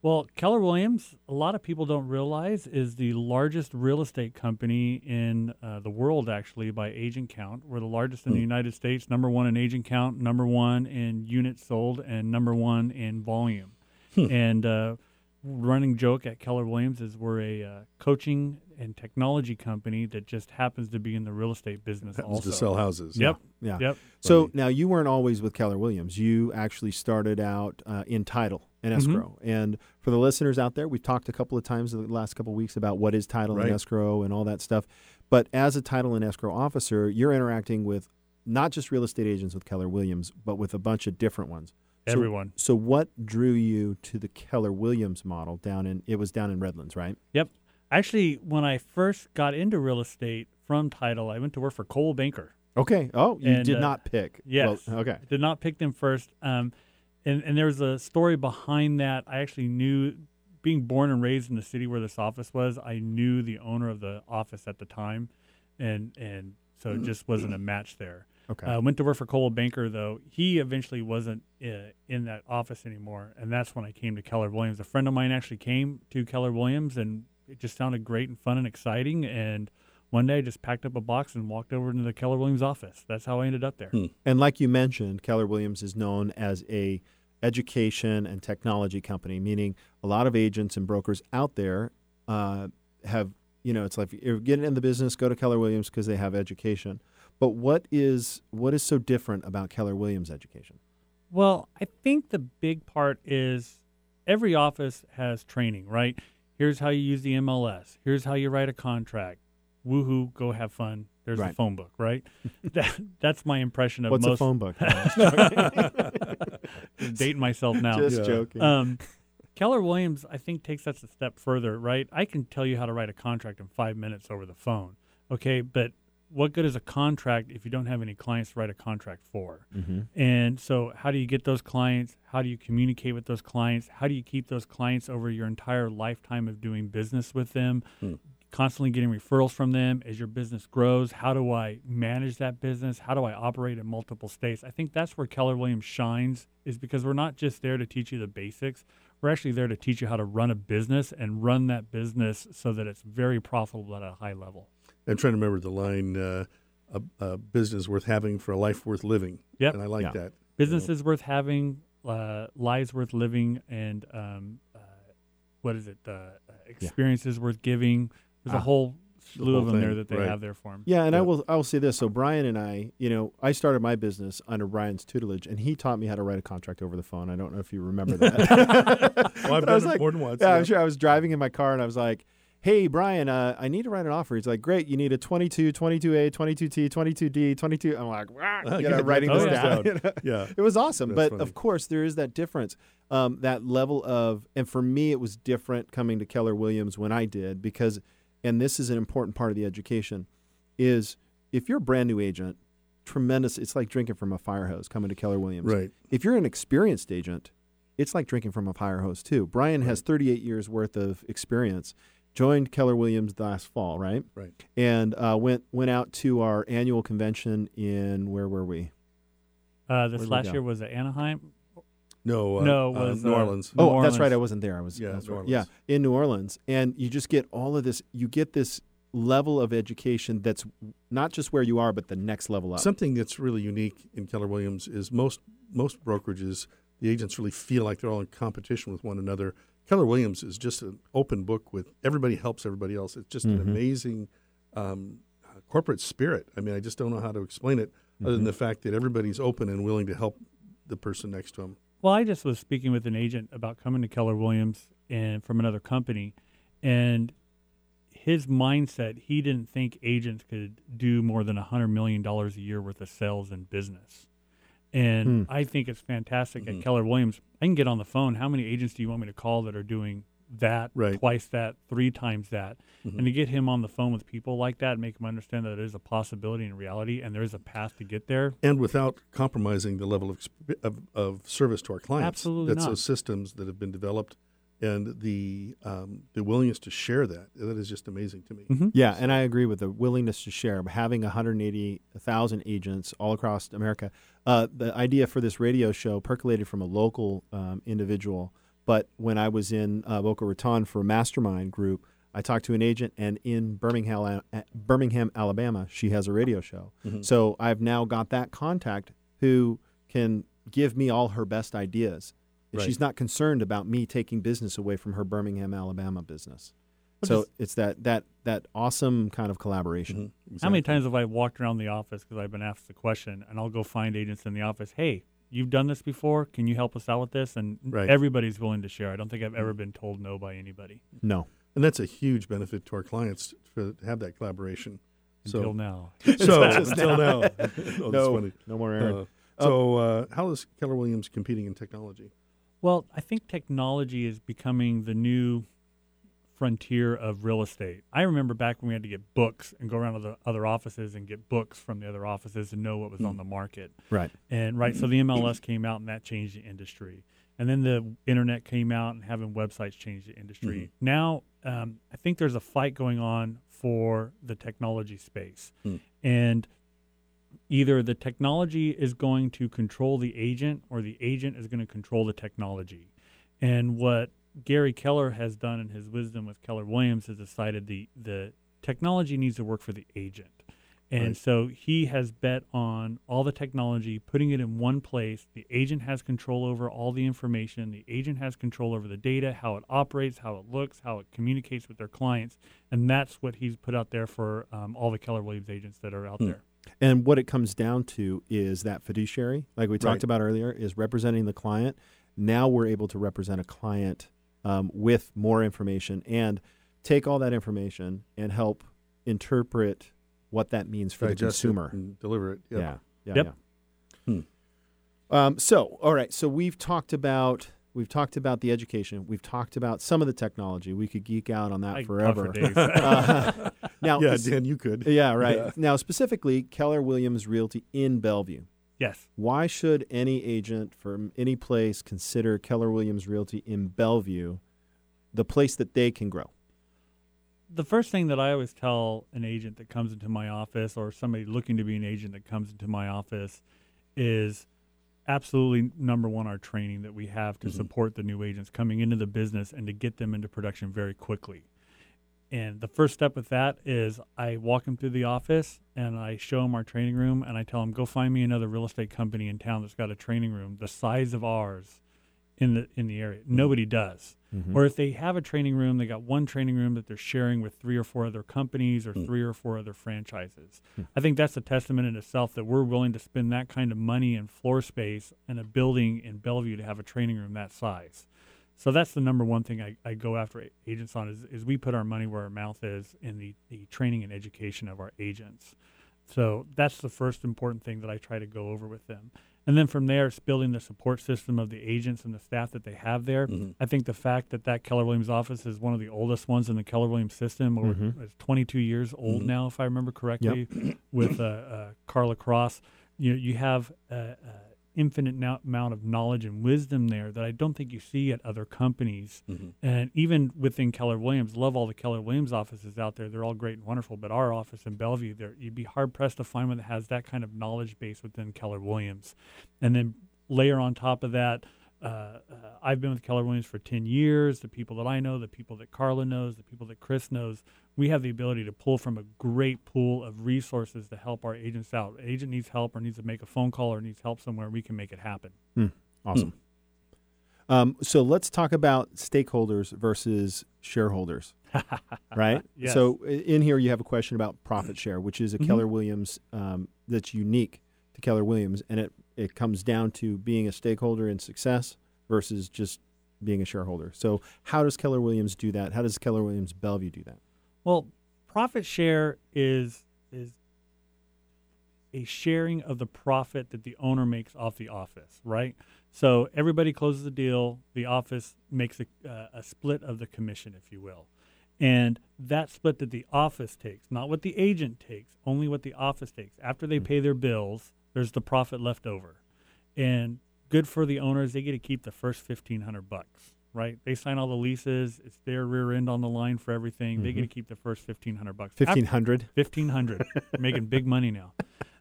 Well, Keller Williams, a lot of people don't realize, is the largest real estate company in uh, the world, actually, by agent count. We're the largest in the United States, number one in agent count, number one in units sold, and number one in volume. And uh, running joke at Keller Williams is we're a uh, coaching and technology company that just happens to be in the real estate business Happens also. to sell houses. Yep. Yeah. Yep. So now you weren't always with Keller Williams. You actually started out uh, in title and Mm-hmm. escrow. And for the listeners out there, we've talked a couple of times in the last couple of weeks about what is title Right. and escrow and all that stuff. But as a title and escrow officer, you're interacting with not just real estate agents with Keller Williams, but with a bunch of different ones. So- Everyone. So, what drew you to the Keller Williams model down in? It was down in Redlands, right? Yep. Actually, when I first got into real estate from title, I went to work for Coldwell Banker. Okay. Oh, you And, did uh, not pick. Yes. Well, okay. Did not pick them first. Um, and, and there was a story behind that. I actually knew, being born and raised in the city where this office was, I knew the owner of the office at the time. and and so it just wasn't a match there. Okay. Uh, went to work for Coldwell Banker though. He eventually wasn't uh, in that office anymore, and that's when I came to Keller Williams. A friend of mine actually came to Keller Williams, and it just sounded great and fun and exciting. And one day, I just packed up a box and walked over into the Keller Williams office. That's how I ended up there. Hmm. And like you mentioned, Keller Williams is known as a education and technology company, meaning a lot of agents and brokers out there uh, have, you know, it's like if you're getting in the business, go to Keller Williams because they have education. But what is what is so different about Keller Williams education? Well, I think the big part is every office has training, right? Here's how you use the MLS. Here's how you write a contract. Woohoo, go have fun. There's Right. a phone book, right? that, that's my impression of What's most. a phone book? dating myself now. Just Yeah. joking. Um, Keller Williams, I think, takes us a step further, right? I can tell you how to write a contract in five minutes over the phone, okay? But what good is a contract if you don't have any clients to write a contract for? mm-hmm. And so, how do you get those clients? How do you communicate with those clients? How do you keep those clients over your entire lifetime of doing business with them? Hmm. Constantly getting referrals from them as your business grows. How do I manage that business? How do I operate in multiple states? I think that's where Keller Williams shines, is because we're not just there to teach you the basics. We're actually there to teach you how to run a business and run that business so that it's very profitable at a high level. I'm trying to remember the line, uh, a, a business worth having for a life worth living. Yep. And I like Yeah. that. businesses worth having, uh, lives worth living, and um, uh, what is it? Uh, experiences worth giving. There's Ah. a whole slew of whole them there that they right. have there for them. Yeah, and I will I will say this. So Brian and I, you know, I started my business under Brian's tutelage, and he taught me how to write a contract over the phone. I don't know if you remember that. Well, I've But I was done it like- more than once. Yeah, yeah. I'm sure. I was driving in my car, and I was like, "Hey, Brian, uh, I need to write an offer." He's like, "Great, you need a 22, 22A, 22T, 22D, 22." I'm like, Oh, you know, writing oh, this yeah. down. you know? Yeah. It was awesome, That's but funny. of course there is that difference, um, that level of, and for me it was different coming to Keller Williams when I did because, and this is an important part of the education, is if you're a brand new agent, tremendous. It's like drinking from a fire hose coming to Keller Williams. Right. If you're an experienced agent, it's like drinking from a fire hose too. Brian has 38 years worth of experience. Joined Keller Williams last fall, right? Right. And uh, went went out to our annual convention in where were we? Uh, this Where'd last go? year was at Anaheim. No, uh, No, it uh, was, New uh, Orleans. New oh, that's right. I wasn't there. I was. Yeah, New right. Yeah, in New Orleans, and you just get all of this. You get this level of education that's not just where you are, but the next level up. Something that's really unique in Keller Williams is most most brokerages, the agents really feel like they're all in competition with one another. Keller Williams is just an open book with everybody helps everybody else. It's just an Mhm. amazing um, uh, corporate spirit. I mean, I just don't know how to explain it other Mm-hmm. than the fact that everybody's open and willing to help the person next to them. Well, I just was speaking with an agent about coming to Keller Williams and from another company, and his mindset, he didn't think agents could do more than a hundred million dollars a year worth of sales and business. And Hmm. I think it's fantastic Mhm. at Keller Williams. I can get on the phone. How many agents do you want me to call that are doing that, Right. twice that, three times that? Mhm. And to get him on the phone with people like that, make him understand that it is a possibility and reality, and there is a path to get there. and without compromising the level of, of, of service to our clients. Absolutely That's not. those systems that have been developed and the um, the willingness to share that. That is just amazing to me. Mhm. Yeah, and I agree with the willingness to share. But having 180,000 agents all across America, uh, the idea for this radio show percolated from a local um, individual. But when I was in uh, Boca Raton for a mastermind group, I talked to an agent, and in Birmingham, Birmingham, Alabama, she has a radio show. Mhm. So I've now got that contact who can give me all her best ideas. And Right. she's not concerned about me taking business away from her Birmingham, Alabama business. But So this- it's that that that awesome kind of collaboration. Mhm. How many times have I walked around the office because I've been asked the question, and I'll go find agents in the office. Hey, you've done this before. Can you help us out with this? And Right. everybody's willing to share. I don't think I've ever been told no by anybody No. And that's a huge benefit to our clients to have that collaboration. until So, now. so until now. now, oh, no, no more Aaron. Uh, so, uh, how is Keller Williams competing in technology? Well, I think technology is becoming the new frontier of real estate. I remember back when we had to get books and go around to the other offices and get books from the other offices and know what was on the market. right. And right, so the MLS came out and that changed the industry. And then the internet came out and having websites changed the industry. Now, um, I think there's a fight going on for the technology space. Hmm. And either the technology is going to control the agent or the agent is going to control the technology. And what Gary Keller has done in his wisdom with Keller Williams has decided the the technology needs to work for the agent. And Right. so he has bet on all the technology, putting it in one place. The agent has control over all the information. The agent has control over the data, how it operates, how it looks, how it communicates with their clients. And that's what he's put out there for um, all the Keller Williams agents that are out Hmm. there. And what it comes down to is that fiduciary, like we talked Right. about earlier, is representing the client. Now we're able to represent a client um, with more information and take all that information and help interpret what that means for the Digest it consumer. and deliver it. Yep. Yeah. Yeah. Yep. yeah. Um, so, all right. So we've talked about we've talked about the education. We've talked about some of the technology. We could geek out on that I forever. for. Uh, now, Yeah, Dan, you could. yeah, right. Yeah. Now, specifically, Keller Williams Realty in Bellevue. yes. Why should any agent from any place consider Keller Williams Realty in Bellevue the place that they can grow? the first thing that I always tell an agent that comes into my office or somebody looking to be an agent that comes into my office is absolutely number one our training that we have to mm-hmm. support the new agents coming into the business and to get them into production very quickly. And the first step with that is I walk them through the office and I show them our training room and I tell them go find me another real estate company in town that's got a training room the size of ours in the in the area. Mm-hmm. Nobody does. Mm-hmm. Or if they have a training room, they got one training room that they're sharing with three or four other companies or hmm. three or four other franchises. Hmm. I think that's a testament in itself that we're willing to spend that kind of money and floor space and a building in Bellevue to have a training room that size. So that's the number one thing I, I go after agents on is, is we put our money where our mouth is in the, the training and education of our agents. So that's the first important thing that I try to go over with them. And then from there, it's building the support system of the agents and the staff that they have there. I think the fact that that Keller Williams office is one of the oldest ones in the Keller Williams system, or it's 22 years old now, if I remember correctly, with uh, uh, Carla Cross, you you have uh, uh, infinite now- amount of knowledge and wisdom there that I don't think you see at other companies. Mm-hmm. And even within Keller Williams, love all the Keller Williams offices out there. They're all great and wonderful. But our office in Bellevue, there you'd be hard pressed to find one that has that kind of knowledge base within Keller Williams. And then layer on top of that, uh, uh, I've been with Keller Williams for 10 years. The people that I know, the people that Carla knows, the people that Chris knows, we have the ability to pull from a great pool of resources to help our agents out. Agent needs help or needs to make a phone call or needs help somewhere, we can make it happen. Awesome. Um, so let's talk about stakeholders versus shareholders, right? Yes. So in here you have a question about profit share, which is a Keller Williams um, that's unique to Keller Williams, and it it comes down to being a stakeholder in success versus just being a shareholder. So how does Keller Williams do that? How does Keller Williams Bellevue do that? Well, profit share is is a sharing of the profit that the owner makes off the office, right? So everybody closes the deal. The office makes a, uh, a split of the commission, if you will, and that split that the office takes, not what the agent takes, only what the office takes. After they pay their bills, there's the profit left over, and good for the owners. They get to keep the first fifteen hundred bucks, right? They sign all the leases. It's their rear end on the line for everything. They get to keep the first fifteen hundred bucks. Fifteen hundred. 1500 making big money now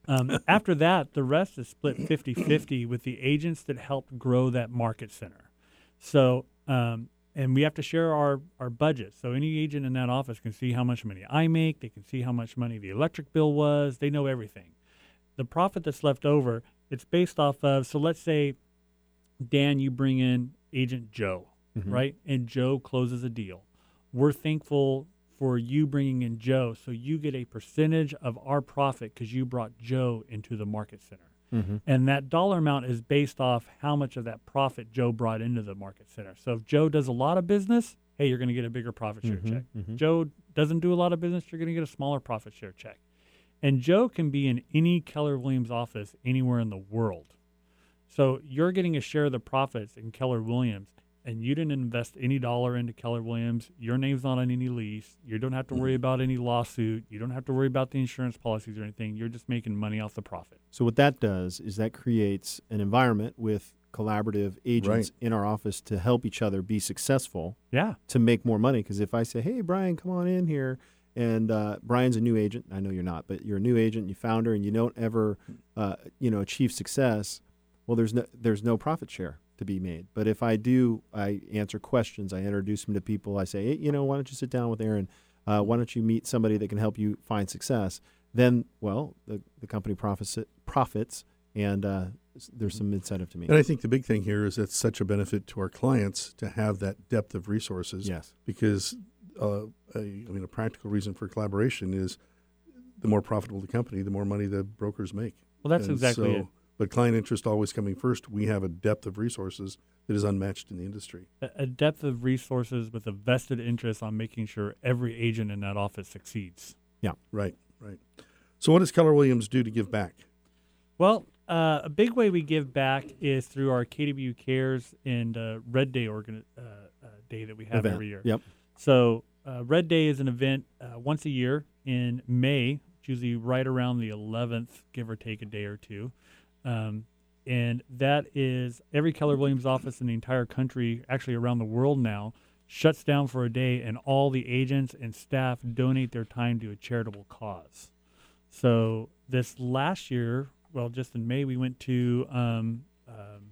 um, after that the rest is split 50-50 with the agents that helped grow that market center so um, and we have to share our, our budget so any agent in that office can see how much money i make they can see how much money the electric bill was they know everything the profit that's left over it's based off of so let's say dan you bring in agent joe mm-hmm. right and joe closes a deal we're thankful for you bringing in Joe, so you get a percentage of our profit because you brought Joe into the market center. Mm-hmm. And that dollar amount is based off how much of that profit Joe brought into the market center. So if Joe does a lot of business, hey, you're going to get a bigger profit share mm-hmm. check. Joe doesn't do a lot of business, you're going to get a smaller profit share check. And Joe can be in any Keller Williams office anywhere in the world. So you're getting a share of the profits in Keller Williams, and you didn't invest any dollar into Keller Williams. Your name's not on any lease. You don't have to worry about any lawsuit. You don't have to worry about the insurance policies or anything. You're just making money off the profit. So what that does is that creates an environment with collaborative agents in our office to help each other be successful Yeah. to make more money. Because if I say, "Hey, Brian, come on in here," and uh, Brian's a new agent. I know you're not, but you're a new agent. You founder, and you don't ever, uh, you know, achieve success. Well, there's no there's no profit share to be made. But if I do, I answer questions. I introduce them to people. I say, hey, you know, why don't you sit down with Aaron? Uh, why don't you meet somebody that can help you find success? Then, well, the the company profits profits, and uh, there's some incentive to me. And I think the big thing here is it's such a benefit to our clients to have that depth of resources. Yes. Because uh, a, I mean, a practical reason for collaboration is the more profitable the company, the more money the brokers make. Well, that's And exactly so- it. But client interest always coming first. We have a depth of resources that is unmatched in the industry. A, depth of resources with a vested interest on making sure every agent in that office succeeds. Yeah. Right. Right. So, what does Keller Williams do to give back? Well, uh, a big way we give back is through our KW Cares and uh, Red Day organ- uh, uh, day that we have Event. every year. Yep. So uh, Red Day is an event uh, once a year in May, usually right around the 11th, give or take a day or two. Um, and that is every Keller Williams office in the entire country, actually around the world now, shuts down for a day, and all the agents and staff donate their time to a charitable cause. So this last year, well, just in May, we went to um, um,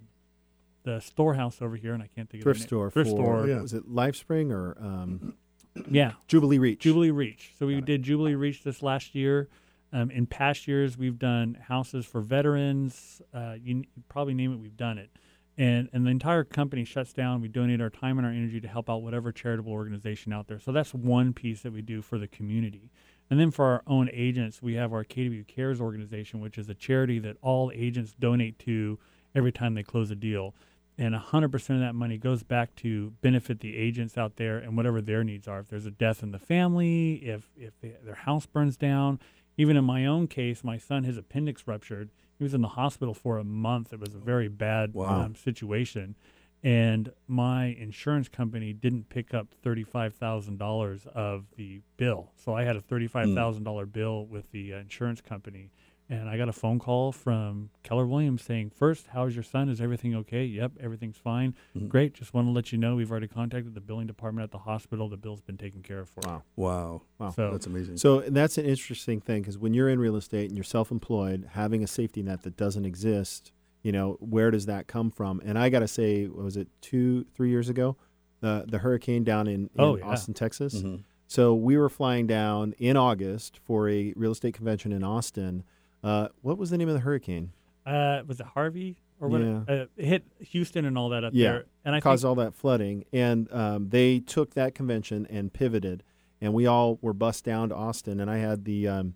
the storehouse over here, and I can't think of Thrift the name. store. Thrift for, store. Was it LifeSpring or um, Yeah, Jubilee Reach? Jubilee Reach. So we Got it. did Jubilee Reach this last year. Um, in past years, we've done houses for veterans. Uh, you, you probably name it, we've done it. And, and the entire company shuts down. We donate our time and our energy to help out whatever charitable organization out there. So that's one piece that we do for the community. And then for our own agents, we have our KW Cares organization, which is a charity that all agents donate to every time they close a deal. And 100% of that money goes back to benefit the agents out there and whatever their needs are. If there's a death in the family, if, if they, their house burns down, even in my own case, my son, his appendix ruptured. He was in the hospital for a month. It was a very bad Wow. um, situation. And my insurance company didn't pick up $35,000 of the bill. So I had a $35,000 bill with the uh, insurance company. And I got a phone call from Keller Williams saying, First, how's your son? Is everything okay? Yep, everything's fine. Mhm. Great. Just want to let you know we've already contacted the billing department at the hospital. The bill's been taken care of for you. Wow. Wow. Wow. So That's amazing. So that's an interesting thing because when you're in real estate and you're self-employed, having a safety net that doesn't exist, you know, where does that come from? And I got to say, what was it two, three years ago, the the hurricane down in, in Oh, yeah. Austin, Texas. Mhm. So we were flying down in August for a real estate convention in Austin. Uh, what was the name of the hurricane? Uh, was it Harvey or what? Yeah. Uh, it hit Houston and all that up Yeah. there. And I caused all that flooding. And um, they took that convention and pivoted, and we all were bussed down to Austin. And I had the um,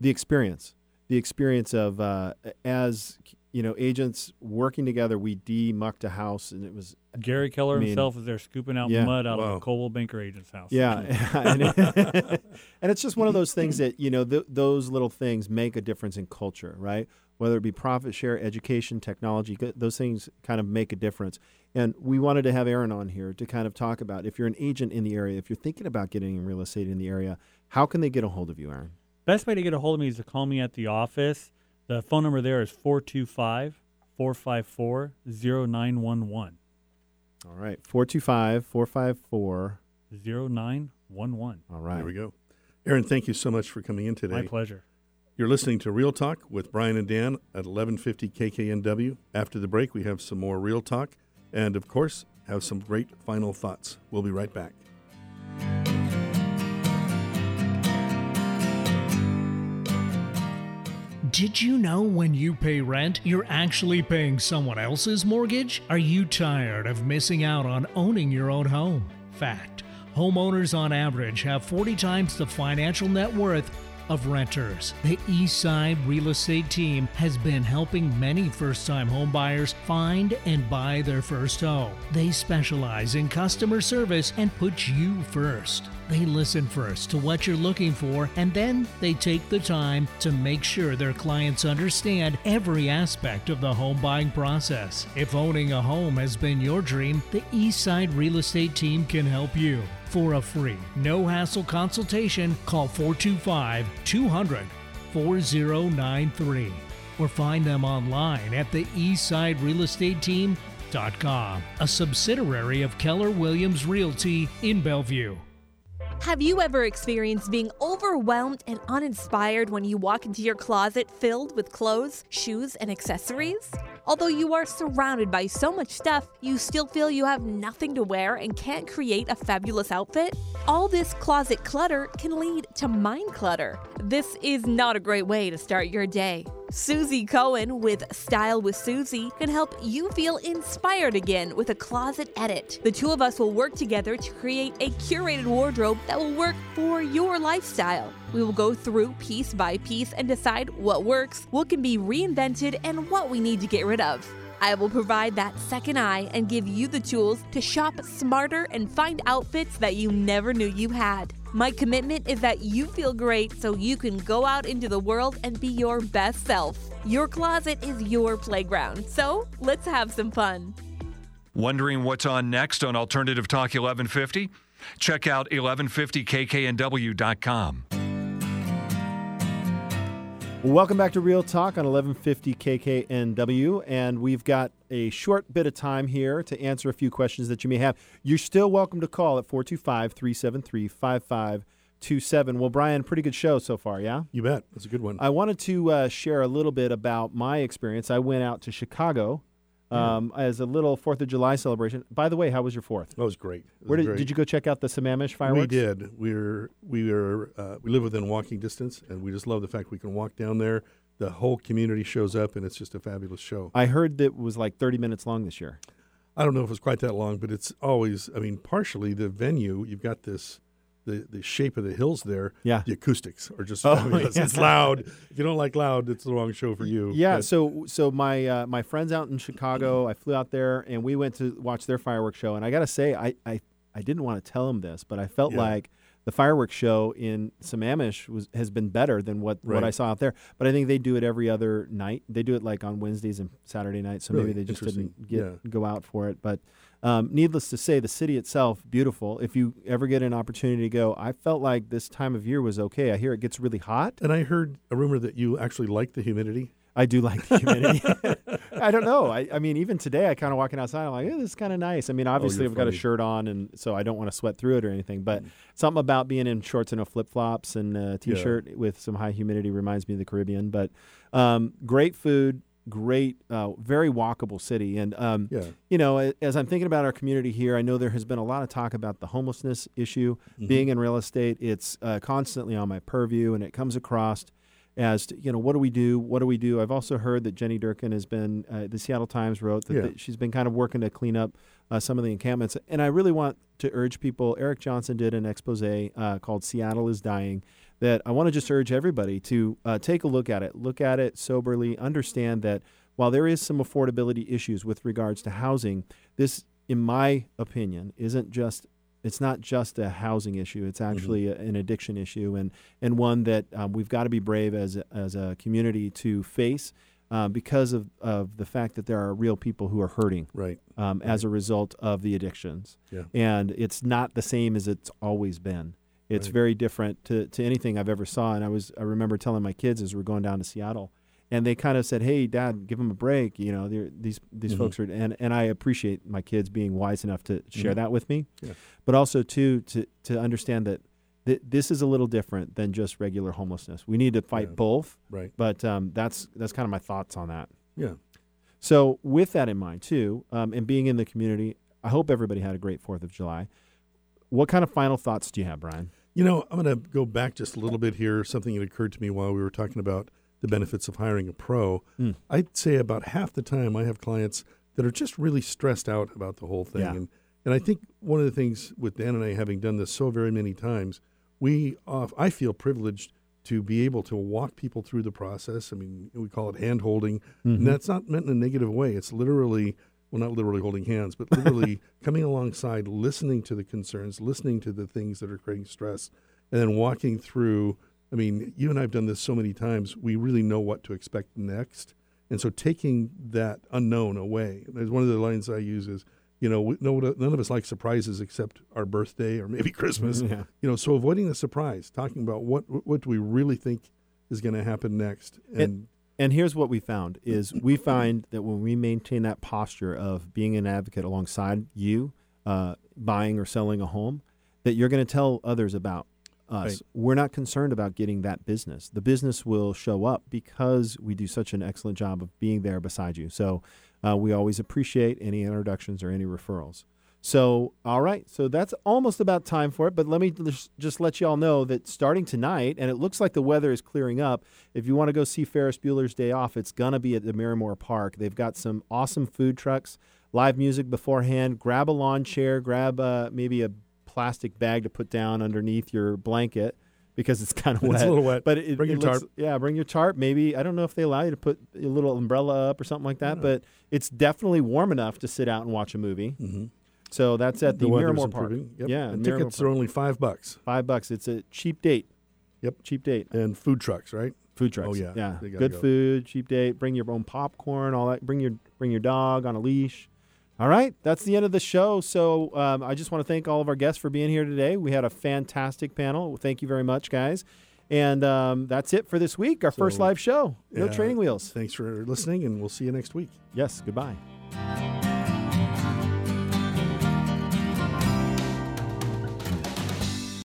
the experience, the experience of uh, as you know, agents working together. We demucked a house, and it was Gary Keller I mean, himself was there scooping out yeah. mud out Wow. of a Coldwell Banker agent's house. yeah, and, it- and it's just one of those things that you know th- those little things make a difference in culture, right? Whether it be profit share, education, technology, those things kind of make a difference. And we wanted to have Aaron on here to kind of talk about if you're an agent in the area, if you're thinking about getting in real estate in the area, how can they get a hold of you, Aaron? Best way to get a hold of me is to call me at the office. The phone number there is 425 454 0911. All right, 425 454. 0911. All right. There we go. Aaron, thank you so much for coming in today. My pleasure. You're listening to Real Talk with Brian and Dan at 1150 KKNW. After the break, we have some more Real Talk and, of course, have some great final thoughts. We'll be right back. Did you know when you pay rent, you're actually paying someone else's mortgage? Are you tired of missing out on owning your own home? Fact homeowners on average have 40 times the financial net worth of renters. The Eastside Real Estate Team has been helping many first time homebuyers find and buy their first home. They specialize in customer service and put you first. They listen first to what you're looking for and then they take the time to make sure their clients understand every aspect of the home buying process. If owning a home has been your dream, the Eastside Real Estate Team can help you. For a free, no hassle consultation, call 425 200 4093 or find them online at the eastsiderealestateteam.com, a subsidiary of Keller Williams Realty in Bellevue. Have you ever experienced being overwhelmed and uninspired when you walk into your closet filled with clothes, shoes, and accessories? Although you are surrounded by so much stuff, you still feel you have nothing to wear and can't create a fabulous outfit? All this closet clutter can lead to mind clutter. This is not a great way to start your day. Susie Cohen with Style with Susie can help you feel inspired again with a closet edit. The two of us will work together to create a curated wardrobe that will work for your lifestyle. We will go through piece by piece and decide what works, what can be reinvented, and what we need to get rid of. I will provide that second eye and give you the tools to shop smarter and find outfits that you never knew you had. My commitment is that you feel great so you can go out into the world and be your best self. Your closet is your playground, so let's have some fun. Wondering what's on next on Alternative Talk 1150? Check out 1150kknw.com. Welcome back to Real Talk on 1150 KKNW, and we've got a short bit of time here to answer a few questions that you may have. You're still welcome to call at 425 373 5527. Well, Brian, pretty good show so far, yeah? You bet. That's a good one. I wanted to uh, share a little bit about my experience. I went out to Chicago um, as a little Fourth of July celebration. By the way, how was your Fourth? That was great. It was Where did, great. did you go check out the Sammamish fireworks? We did. We're we are uh, we live within walking distance, and we just love the fact we can walk down there. The whole community shows up, and it's just a fabulous show. I heard that it was like 30 minutes long this year. I don't know if it's quite that long, but it's always. I mean, partially the venue. You've got this. The, the shape of the hills there, Yeah. The acoustics are just Oh, fabulous. yeah. It's loud. If you don't like loud, it's the wrong show for you. Yeah, But- so so my uh, my friends out in Chicago, I flew out there and we went to watch their fireworks show. And I got to say, I, I I didn't want to tell them this, but I felt Yeah. like the fireworks show in Sammamish was has been better than what, what I saw out there. But I think they do it every other night. They do it like on Wednesdays and Saturday nights. So maybe they just didn't get Yeah. go out for it. But um, needless to say, the city itself beautiful. If you ever get an opportunity to go, I felt like this time of year was okay. I hear it gets really hot. and I heard a rumor that you actually like the humidity. I do like the humidity. I don't know. I, I mean, even today, I kind of walking outside. I'm like, eh, this is kind of nice. I mean, obviously, Oh, I've got a shirt on, and so I don't want to sweat through it or anything. But something about being in shorts and a flip flops and a t-shirt with some high humidity reminds me of the Caribbean. But um, great food, great, uh, very walkable city, and um, Yeah. you know, as I'm thinking about our community here, I know there has been a lot of talk about the homelessness issue. Mm-hmm. Being in real estate, it's uh, constantly on my purview, and it comes across as to, you know, what do we do? What do we do? I've also heard that Jenny Durkan has been, uh, the Seattle Times wrote that Yeah. that she's been kind of working to clean up uh, some of the encampments. And I really want to urge people. Eric Johnson did an expose uh, called "Seattle is Dying." That I want to just urge everybody to uh, take a look at it, look at it soberly, understand that while there is some affordability issues with regards to housing, this, in my opinion, isn't just it's not just a housing issue. It's actually a, an addiction issue, and and one that um, we've got to be brave as a, as a community to face. Uh, because of, of the fact that there are real people who are hurting Right. um, as a result of the addictions. Yeah. And it's not the same as it's always been. It's Right. very different to, to anything I've ever saw. And I was I remember telling my kids as we are going down to Seattle, and they kind of said, "Hey, Dad, give them a break." You know, they're, these these Mhm. folks are, and and I appreciate my kids being wise enough to share Mhm. that with me, Yeah. but also too to to understand that. th- This is a little different than just regular homelessness. We need to fight Yeah. both, Right. but um, that's that's kind of my thoughts on that. Yeah. So, with that in mind, too, um, and being in the community, I hope everybody had a great Fourth of July. What kind of final thoughts do you have, Brian? You know, I'm going to go back just a little bit here. Something that occurred to me while we were talking about the benefits of hiring a pro. Mm. I'd say about half the time I have clients that are just really stressed out about the whole thing. Yeah. And, and I think one of the things with Dan and I having done this so very many times, we uh, I feel privileged to be able to walk people through the process. I mean, we call it hand holding. Mhm. And that's not meant in a negative way. It's literally, well, not literally holding hands, but literally coming alongside, listening to the concerns, listening to the things that are creating stress, and then walking through. I mean, you and I have done this so many times. We really know what to expect next. And so taking that unknown away, there's one of the lines I use is, you know, we, no, none of us like surprises except our birthday or maybe Christmas. Yeah. You know, so avoiding the surprise, talking about what what do we really think is going to happen next, and And here's what we found is we find that when we maintain that posture of being an advocate alongside you, uh, buying or selling a home, that you're going to tell others about us. Right. We're not concerned about getting that business. The business will show up because we do such an excellent job of being there beside you. So uh, we always appreciate any introductions or any referrals. So, all right. So that's almost about time for it. But let me just- just let you all know that starting tonight, and it looks like the weather is clearing up. If you want to go see Ferris Bueller's Day Off, it's going to be at the Marymoor Park. They've got some awesome food trucks, live music beforehand. Grab a lawn chair, grab uh, maybe a plastic bag to put down underneath your blanket because it's kind of wet. It's a little wet. But it, Bring it your looks- tarp. Yeah, bring your tarp. Maybe I don't know if they allow you to put a little umbrella up or something like that, but it's definitely warm enough to sit out and watch a movie. Mm-hmm. So that's at the, weather's Marymoor Park. Yep. Yeah, and tickets are only five bucks. Five bucks. It's a cheap date. Yep. Cheap date. And food trucks, right? Food trucks. Oh yeah, Yeah. Good go. food, cheap date. Bring your own popcorn, all that. Bring your bring your dog on a leash. All right, that's the end of the show. So um, I just want to thank all of our guests for being here today. We had a fantastic panel. Thank you very much, guys. And um, that's it for this week. Our first live show. No yeah, training wheels. Thanks for listening, and we'll see you next week. Yes. Goodbye.